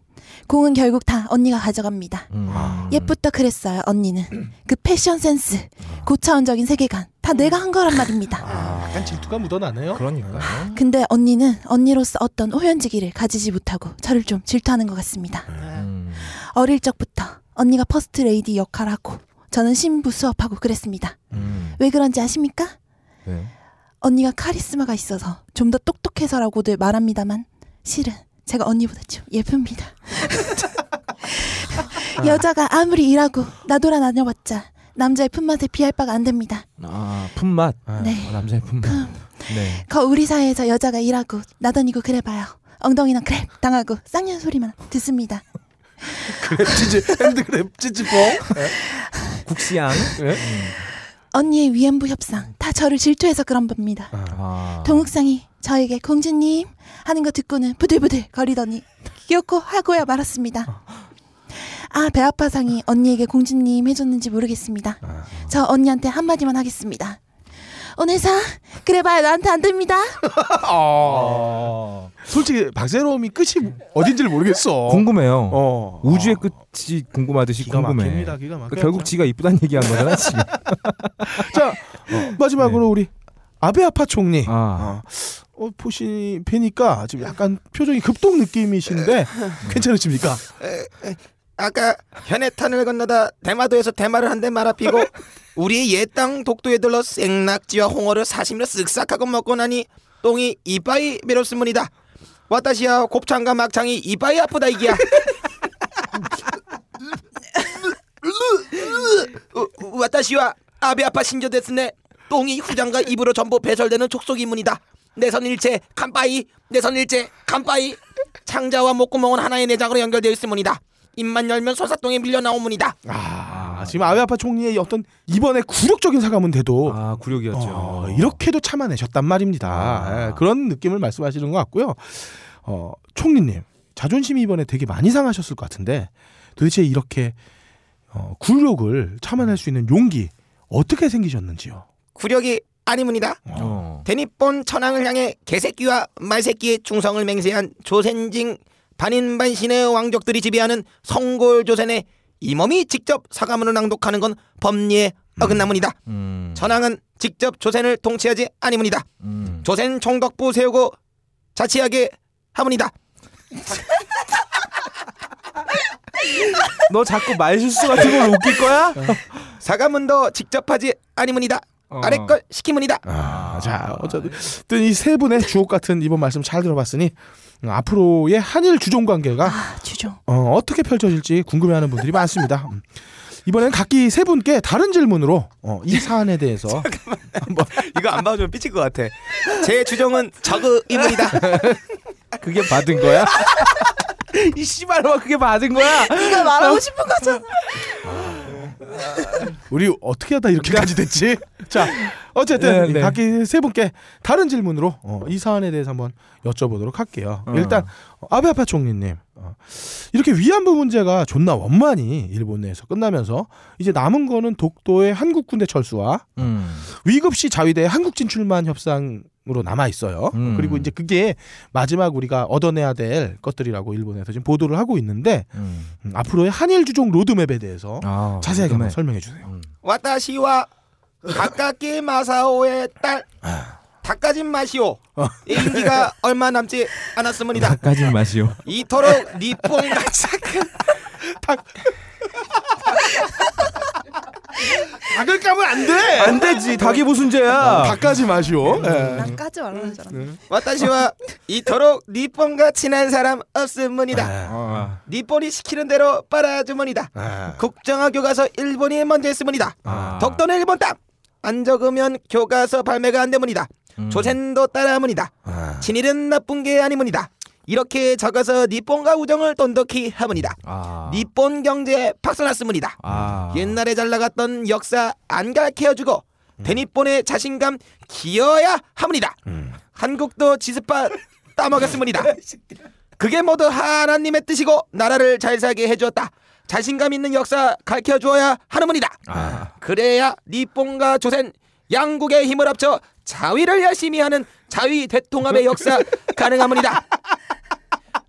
공은 결국 다 언니가 가져갑니다. 음. 옛부터 그랬어요, 언니는. 그 패션 센스, 고차원적인 세계관, 다 내가 한 거란 말입니다. 약간 질투가 묻어나네요. 그러니까요. 근데 언니는 언니로서 어떤 호연지기를 가지지 못하고 저를 좀 질투하는 것 같습니다. 음. 어릴 적부터 언니가 퍼스트 레이디 역할하고 저는 신부 수업하고 그랬습니다. 음. 왜 그런지 아십니까? 네. 언니가 카리스마가 있어서 좀 더 똑똑해서라고들 말합니다만 실은 제가 언니보다 좀 예쁩니다. 여자가 아무리 일하고 나돌아다녀봤자 남자의 품맛에 비할 바가 안 됩니다. 아 품맛. 네. 아, 남자의 품맛. 네. 거 우리 사회에서 여자가 일하고 나다니고 그래봐요. 엉덩이나 크랩 당하고 쌍년 소리만 듣습니다. 그랩 치즈 핸드그랩 찌찌뽕. 국시양. 언니의 위안부 협상 다 저를 질투해서 그런 겁니다. 아. 동욱상이 저에게 공주님 하는 거 듣고는 부들부들 거리더니 귀엽고 하고야 말았습니다. 아, 배 아파상이 언니에게 공주님 해줬는지 모르겠습니다. 저 언니한테 한마디만 하겠습니다. 오늘 사 그래봐야 나한테 안 됩니다. 아. 솔직히 박세롬이 끝이 어딘지를 모르겠어. 궁금해요. 어. 우주의 끝이 궁금하듯이 기가 궁금해. 막힙니다. 기가 막혀. 그러니까 결국 지가 이쁘다는 얘기한 거잖아 지금. 자 마지막으로 우리 아베 아파 총리. 네. 아. 어, 어, 보시 뵈니까 지금 약간 표정이 급동 느낌이신데 괜찮으십니까? 아까 현해탄을 건너다 대마도에서 대마를 한 대 말아피고 우리의 옛땅 독도에 들러 생낙지와 홍어를 사시미로 쓱싹하고 먹고 나니 똥이 이빠이 메렸습니다. 와타시야 곱창과 막창이 이빠이 아프다 이기야. 어, 와타시와 아베 아파 신조 데스네 똥이 후장과 입으로 전부 배설되는 촉속이문이다. 내선 일체 간빠이 내선 일체 간빠이 창자와 목구멍은 하나의 내장으로 연결되어 있음문이다. 입만 열면 솟아똥이 밀려 나오문이다. 아, 지금 아베 아파 총리의 어떤 이번에 굴욕적인 사과문데도 아 굴욕이었죠. 어, 이렇게도 참아내셨단 말입니다. 아. 예, 그런 느낌을 말씀하시는 것 같고요. 어, 총리님 자존심이 이번에 되게 많이 상하셨을 것 같은데 도대체 이렇게 어, 굴욕을 참아낼 수 있는 용기 어떻게 생기셨는지요? 구력이 아니문이다. 어. 대니폰 천황을 향해 개새끼와 말새끼의 충성을 맹세한 조센징 반인반신의 왕족들이 지배하는 성골조선에 이 몸이 직접 사과문을 낭독하는 건 법리에 어긋나문이다. 음. 천황은 직접 조선을 통치하지 아니문이다. 음. 조선 총독부 세우고 자치하게 하문이다. 너 자꾸 말실수 같은 걸 웃길 거야? 사과문도 직접 하지 아니문이다. 어. 아래 걸 시키문이다. 아, 자 어쨌든 이 세 분의 주옥 같은 이번 말씀 잘 들어봤으니 음, 앞으로의 한일 주종 관계가 아, 주종. 어, 어떻게 펼쳐질지 궁금해하는 분들이 많습니다. 음. 이번엔 각기 세 분께 다른 질문으로 어, 이 사안에 대해서 이거 안 봐주면 삐칠 것 같아. 제 주종은 저그 이문이다. 그게 받은 거야? 이 씨발놈아 그게 받은 거야? 네가 말하고 싶은 거잖아. 우리 어떻게 하다 이렇게까지 됐지? 자, 어쨌든 네, 네. 각기 세 분께 다른 질문으로 어, 이 사안에 대해서 한번 여쭤보도록 할게요. 어. 일단 어, 아베 아파 총리님 어, 이렇게 위안부 문제가 존나 원만히 일본 내에서 끝나면서 이제 남은 거는 독도의 한국 군대 철수와 음. 위급시 자위대 한국 진출만 협상 으로 남아 있어요. 음. 그리고 이제 그게 마지막 우리가 얻어내야 될 것들이라고 일본에서 지금 보도를 하고 있는데 음. 음, 앞으로의 한일 주종 로드맵에 대해서 아, 자세하게 한번. 설명해 주세요. 음. 와타시와 가까키 마사오의 딸 닭가진 마시오 임기가 얼마 남지 않았습니다. 닭가진 맛이요. 이토록 니폰과 착한 닭을 까면 안 돼. 안 되지. 닭이 무슨 죄야? 닭까지 마시오. 예. 난 까지 말라는 줄 알았네. 와타시와 이토록 니폰과 친한 사람 없습니다. 아. 니폰이 시키는 대로 빨아주머니다. 아. 국정화 교과서 일본이 먼저 했습니다. 아. 독도는 일본 땅. 안 적으면 교과서 발매가 안 됩니다. 음. 조센도 따라합니다. 아. 친일은 나쁜 게 아닙니다. 이렇게 적어서 니폰과 우정을 돈독히 합니다. 아. 니폰 경제에 박살났습니다. 아. 옛날에 잘 나갔던 역사 안 가르쳐주고 대니폰의 자신감 기어야 합니다. 음. 한국도 지스파 따먹었습니다. 그게 모두 하나님의 뜻이고 나라를 잘 살게 해주었다. 자신감 있는 역사 가르쳐 주어야 하는 문이다. 아. 그래야 니폰과 조센 양국의 힘을 합쳐 자위를 열심히 하는 자위 대통합의 역사 가능합니다.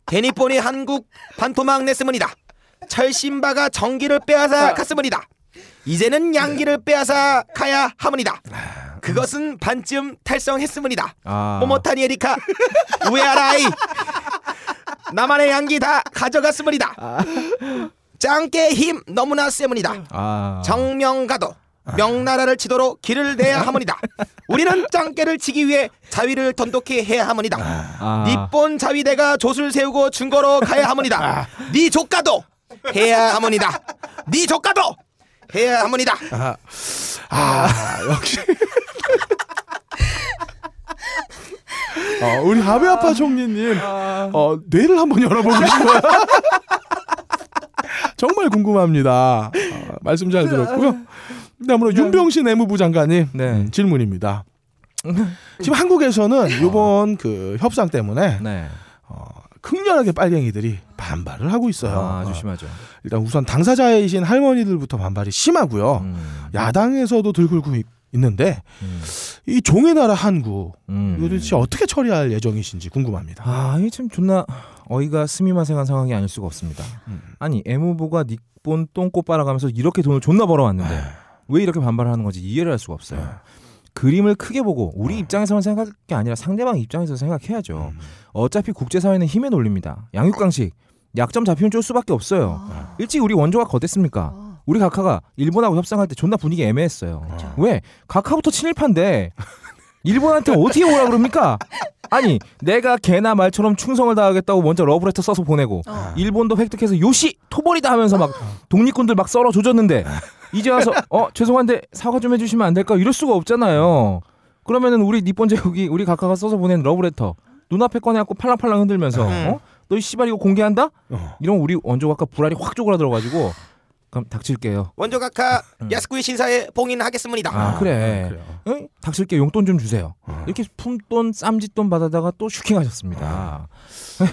대니폰이 한국 반토막 냈습니다. 철심바가 정기를 빼앗아 갔습니다. 이제는 양기를 빼앗아 가야 합니다. 그것은 반쯤 달성했습니다. 아. 모모타니 에리카 우에아라이 나만의 양기 다 가져갔습니다. 짱깨 힘 너무나 셉니다. 아. 정명가도 명나라를 치도록 길을 내야 합니다. 우리는 짱깨를 치기 위해 자위를 돈독히 해야 합니다. 아. 니폰 자위대가 조술 세우고 중거로 가야 합니다. 니 조카도 해야 합니다. 니 조카도 해야 합니다. 아, 역시. 어, 우리 하베 아파 총리님, 어, 뇌를 한번 열어보고 싶어요. 정말 궁금합니다. 어, 말씀 잘 들었고요. 다음으로 윤병신 내무부 장관님 네. 음, 질문입니다. 지금 한국에서는 이번 그 협상 때문에 네. 어, 극렬하게 빨갱이들이 반발을 하고 있어요. 아, 어, 조심하죠. 일단 우선 당사자이신 할머니들부터 반발이 심하고요. 음. 야당에서도 들끓고 있- 있는데 음. 이 종의 나라 한국 음. 이거 도대체 어떻게 처리할 예정이신지 궁금합니다. 아, 이게 참 존나 어이가 스미마생한 상황이 아닐 수가 없습니다. 음. 아니, 애무부가 닉본 똥꼬 빨아가면서 이렇게 돈을 존나 벌어왔는데 왜 이렇게 반발하는 건지 이해를 할 수가 없어요. 그림을 크게 보고 우리 입장에서만 생각할 게 아니라 상대방 입장에서 생각해야죠. 어차피 국제사회는 힘의 논리입니다. 양육강식 약점 잡히면 쫄 수밖에 없어요. 아. 일찍 우리 원조가 겉댔습니까? 아. 우리 각하가 일본하고 협상할 때 존나 분위기 애매했어요. 그렇죠. 왜? 각하부터 친일파인데 일본한테 어떻게 오라 그럽니까? 아니 내가 개나 말처럼 충성을 다하겠다고 먼저 러브레터 써서 보내고 어. 일본도 획득해서 요시 토벌이다 하면서 막 독립군들 막 썰어 조졌는데 이제 와서 어 죄송한데 사과 좀 해주시면 안 될까 이럴 수가 없잖아요. 그러면은 우리 니폰 제국이 우리 각하가 써서 보낸 러브레터 눈앞에 꺼내갖고 팔랑팔랑 흔들면서 어? 너 이 씨발 이거 공개한다? 어. 이러면 우리 원조 각하 불알이 확 쪼그라들어가지고 그럼 닥칠게요. 원조 각하 야스쿠이 신사에 봉인하겠습니다. 아, 그래. 그래요. 응? 닥칠게 용돈 좀 주세요. 어. 이렇게 품돈 쌈짓돈 받아다가 또 슈킹하셨습니다.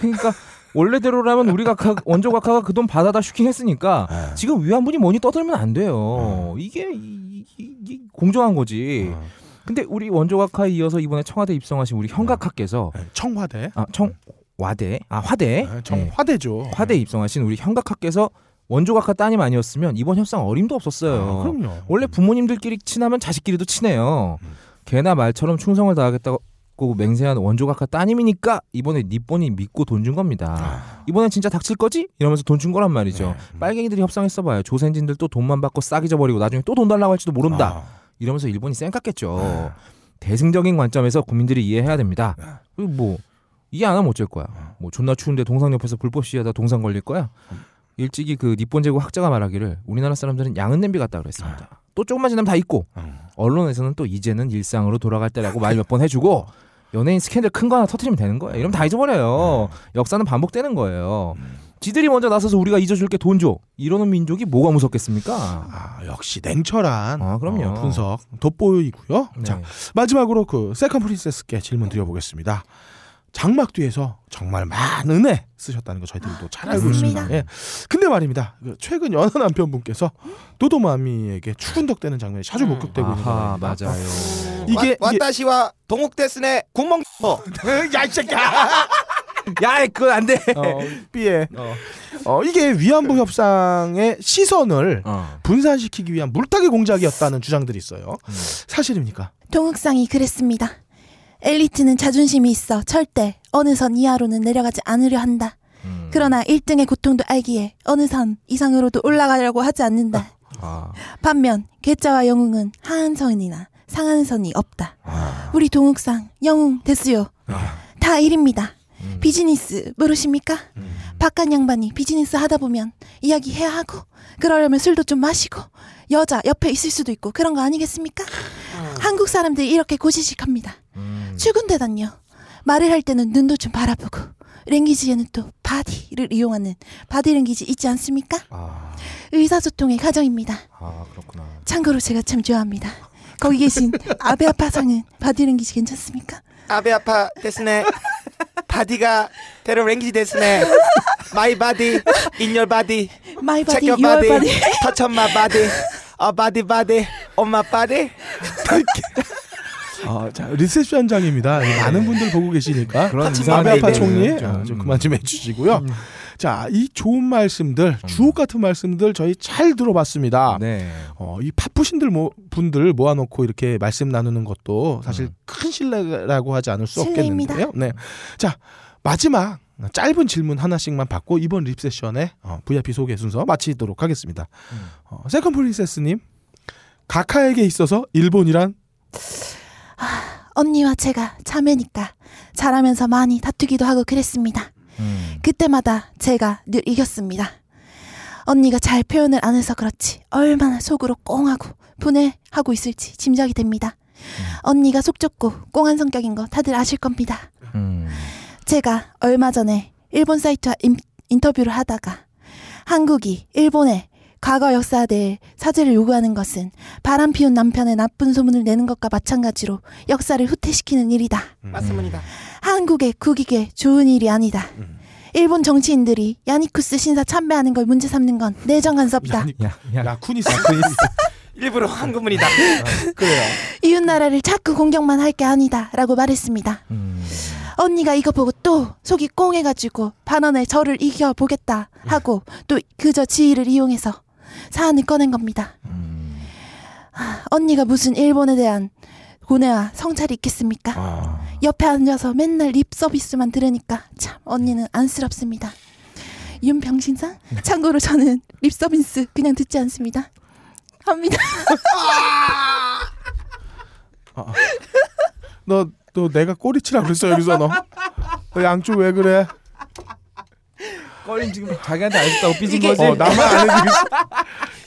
그러니까 원래대로라면 우리 각하 원조 각하가 그 돈 받아다 슈킹했으니까 네. 지금 위안분이 뭐니 떠들면 안 돼요. 이게 이, 이- 이 공정한 거지. 어. 근데 우리 원조 각하에 이어서 이번에 청와대 입성하신 우리 현각하께서 네, 청와대. 아청 와대 아 화대 네, 네. 청화대죠. 화대 입성하신 우리 현각하께서 원조 각하 따님 아니었으면 이번 협상 어림도 없었어요. 아, 그럼요. 원래 부모님들끼리 친하면 자식끼리도 친해요. 개나 말처럼 충성을 다하겠다고 맹세한 원조 각하 따님이니까 이번에 니폰이 믿고 돈 준 겁니다. 이번엔 진짜 닥칠 거지? 이러면서 돈 준 거란 말이죠. 빨갱이들이 협상했어봐요. 조센진들 또 돈만 받고 싹 잊어버리고 나중에 또 돈 달라고 할지도 모른다. 아, 이러면서 일본이 쌩깠겠죠. 대승적인 관점에서 국민들이 이해해야 됩니다. 그리고 뭐 이해 안 하면 어쩔 거야. 뭐 존나 추운데 동상 옆에서 불법 시위하다 동상 걸릴 거야. 일찍이 그 니폰 제국 학자가 말하기를 우리나라 사람들은 양은 냄비 같다 그랬습니다. 또 조금만 지나면 다 잊고 음. 언론에서는 또 이제는 일상으로 돌아갈 때라고 말 몇 번 해주고 연예인 스캔들 큰 거 하나 터트리면 되는 거예요. 이러면 다 잊어버려요. 역사는 반복되는 거예요. 지들이 먼저 나서서 우리가 잊어줄게 돈 줘. 이러는 민족이 뭐가 무섭겠습니까? 아, 역시 냉철한 아, 그럼요. 어, 분석 돋보이고요. 네. 자, 마지막으로 그 second princess께 질문 드려보겠습니다. 장막 뒤에서 정말 많은 애 쓰셨다는 거 저희들도 잘 알고 맞습니다. 있습니다. 예. 근데 말입니다. 그 최근 연하 남편분께서 도도마미에게 추근덕대는 장면이 자주 목격되고 있는 아하, 겁니다. 맞아요. 이게 이게 わたしは 동욱ですね 구멍 야, 이 새끼야. 야, 그건 안 돼. 어, 삐에. 어, 이게 위안부 협상의 시선을 어. 분산시키기 위한 물타기 공작이었다는 주장들이 있어요. 음. 사실입니까? 동욱상이 그랬습니다. 엘리트는 자존심이 있어 절대 어느 선 이하로는 내려가지 않으려 한다. 음. 그러나 1등의 고통도 알기에 어느 선 이상으로도 올라가려고 하지 않는다. 아. 반면 괴짜와 영웅은 하한 선이나 상한 선이 없다. 우리 동욱상 영웅 됐수요. 다 일입니다. 음. 비즈니스 모르십니까? 바깥 양반이 비즈니스 하다 보면 이야기 해야 하고 그러려면 술도 좀 마시고 여자 옆에 있을 수도 있고 그런 거 아니겠습니까? 한국 사람들이 이렇게 고지식합니다. 음. 추근댄다뇨. 말을 할 때는 눈도 좀 바라보고 language에는 또 body를 이용하는 body language 있지 않습니까? 아, 의사소통의 과정입니다. 아, 그렇구나. 참고로 제가 참 좋아합니다. 거기 계신 아베 아파상은 body language 괜찮습니까? 아베 아파 ですね body가 테러 랭귀지 데스네 마이 바디 인열 바디 마이 바디 체크 바디 터치 마 바디 어 바디 바디 엄마 바디 아, 자, 리셉션장입니다. 많은 분들 보고 계시니까 그런 아베 이상한 아파 얘기는 총리 좀, 어, 좀 음. 그만 좀 해주시고요. 자, 이 좋은 말씀들, 주옥 같은 말씀들 저희 잘 들어봤습니다. 네. 어, 이 바쁘신들 모, 분들 모아놓고 이렇게 말씀 나누는 것도 사실 음. 큰 신뢰라고 하지 않을 수 신뢰입니다. 없겠는데요. 네. 자, 마지막 짧은 질문 하나씩만 받고 이번 리셉션의 어, VIP 소개 순서 마치도록 하겠습니다. 음. 어, second princess님, 가카에게 있어서 일본이란 언니와 제가 자매니까 자라면서 많이 다투기도 하고 그랬습니다. 음. 그때마다 제가 늘 이겼습니다. 언니가 잘 표현을 안 해서 그렇지 얼마나 속으로 꽁하고 분해하고 있을지 짐작이 됩니다. 언니가 속 좁고 꽁한 성격인 거 다들 아실 겁니다. 음. 제가 얼마 전에 일본 사이트와 인, 인터뷰를 하다가 한국이 일본에 과거 역사에 대해 사죄를 요구하는 것은 바람 피운 남편의 나쁜 소문을 내는 것과 마찬가지로 역사를 후퇴시키는 일이다. 맞습니다 한국의 국익에 좋은 일이 아니다. 일본 정치인들이 야니쿠스 신사 참배하는 걸 문제 삼는 건 내정 간섭다. 야니, 야, 야. 야쿠니스. 일부러 한국문이다 그래요. 이웃 나라를 자꾸 공격만 할 게 아니다. 라고 말했습니다. 음. 언니가 이거 보고 또 속이 꽁해가지고 반언에 저를 이겨 보겠다 하고 또 그저 지위를 이용해서 사안을 꺼낸 겁니다. 음. 아, 언니가 무슨 일본에 대한 고뇌와 성찰이 있겠습니까? 아. 옆에 앉아서 맨날 립 서비스만 들으니까 참 언니는 안쓰럽습니다. 윤병신상? 참고로 저는 립 서비스 그냥 듣지 않습니다. 합니다. 너, 너 내가 꼬리치라 그랬어 여기서 너. 너 양쪽 왜 그래? 껄림 지금 자기한테 안 했다고 삐진 거지? 어, 나만 안 해주겠어.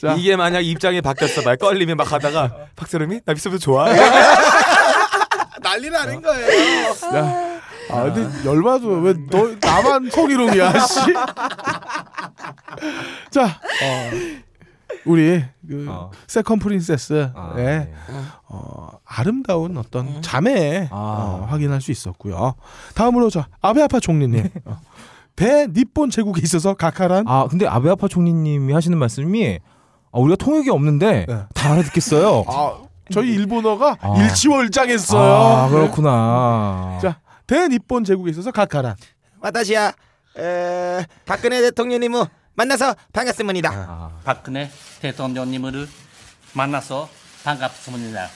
자. 이게 만약 입장이 바뀌었어 말 껄림이 막 하다가 박세롬이 나 비서도 좋아 난리 나는 거예요 야, 아 근데 열받아 왜너 나만 성희롱이야 씨. 자, 어, 우리 그 어. second princess 아, 의 네. 어, 아름다운 어떤 자매 아. 어, 확인할 수 있었고요. 다음으로 자 아베 아파 총리님 어, 대니폰 제국에 있어서 각하란 아 근데 아베 아파 총리님이 하시는 말씀이 아, 우리가 통역이 없는데 네. 다 알아듣겠어요. 아, 저희 일본어가 아. 일취월장했어요. 아, 그렇구나. 자, 대니폰 제국에 있어서 각하란 와타시야 에, 박근혜 대통령님을 만나서 반갑습니다 아, 박근혜 대통령님을 만나서 반갑습니다.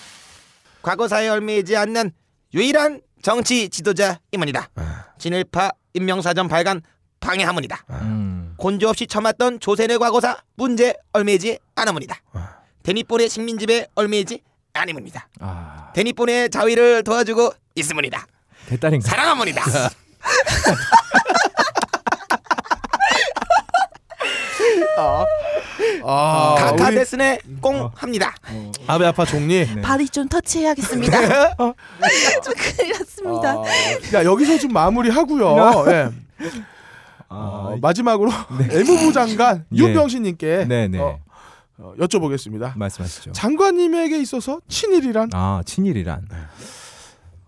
과거사에 얽매이지 않는 유일한 정치 지도자임원이다 진일파 임명사전 발간 방해하문이다. 음. 곤조 없이 참았던 조선의 과거사 문제 얽매이지 않음문이다. 데니폰의 식민지배 얽매이지 아니문이다. 아, 데니폰의 자위를 도와주고 있음문이다. 대딸인가? 사랑하문이다 아, 카카 우리 데스네 꽁 합니다. 아베 아파 종리. 네. 발이 좀 터치해야겠습니다. 좀 큰일 났습니다. 야 여기서 좀 마무리하고요. 예. 아, 어, 마지막으로 애무부 장관 예. 윤병신님께 네네. 어, 어, 여쭤보겠습니다. 말씀하시죠. 장관님에게 있어서 친일이란 아 친일이란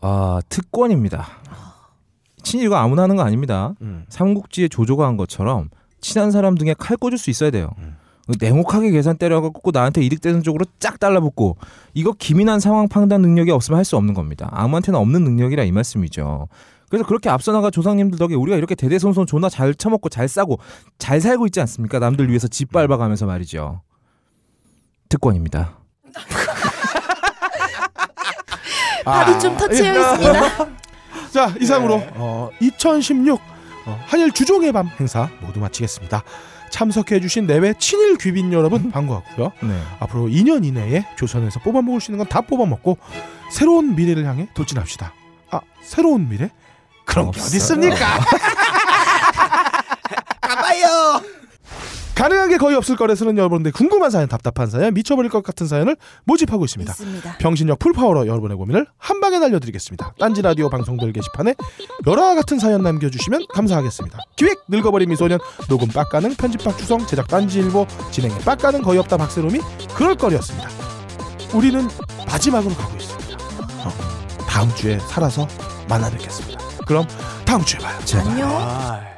아 특권입니다. 친일과 아무나 하는 거 아닙니다. 음. 삼국지의 조조가 한 것처럼 친한 사람 등에 칼 꽂을 수 있어야 돼요. 냉혹하게 계산 때려갖고 나한테 이득되는 쪽으로 쫙 달라붙고 이거 기민한 상황 판단 능력이 없으면 할 수 없는 겁니다. 아무한테나 없는 능력이라 이 말씀이죠. 그래서 그렇게 앞서 나가 조상님들 덕에 우리가 이렇게 대대손손 존나 잘 처먹고 잘 싸고 잘 살고 있지 않습니까? 남들 위해서 집 밟아가면서 말이죠. 특권입니다. 발이 좀 터치해야겠습니다. 자 이상으로 어, 2016 어, 한일 주종의 밤 행사 모두 마치겠습니다. 참석해주신 내외 친일 귀빈 여러분 반가웠고요. 네. 앞으로 2년 이내에 조선에서 뽑아먹을 수 있는 건 다 뽑아먹고 새로운 미래를 향해 도진합시다. 아 새로운 미래? 그런 게 어디 없어요. 있습니까? 가봐요. 가능한 게 거의 없을 거라서는 여러분들 궁금한 사연, 답답한 사연, 미쳐버릴 것 같은 사연을 모집하고 있습니다. 있습니다. 병신력 풀파워로 여러분의 고민을 한 방에 날려드리겠습니다. 딴지 라디오 방송별 게시판에 열화와 같은 사연 남겨주시면 감사하겠습니다. 기획 늙어버린 미소년 녹음 빡가능 편집 박 주성 제작 딴지일보 진행에 빡가능 거의 없다 박세롬이 그럴 거리였습니다. 우리는 마지막으로 가고 있습니다. 어, 다음 주에 살아서 만나 뵙겠습니다. 그럼 다음 주에 봐요. 제발. 안녕. 아.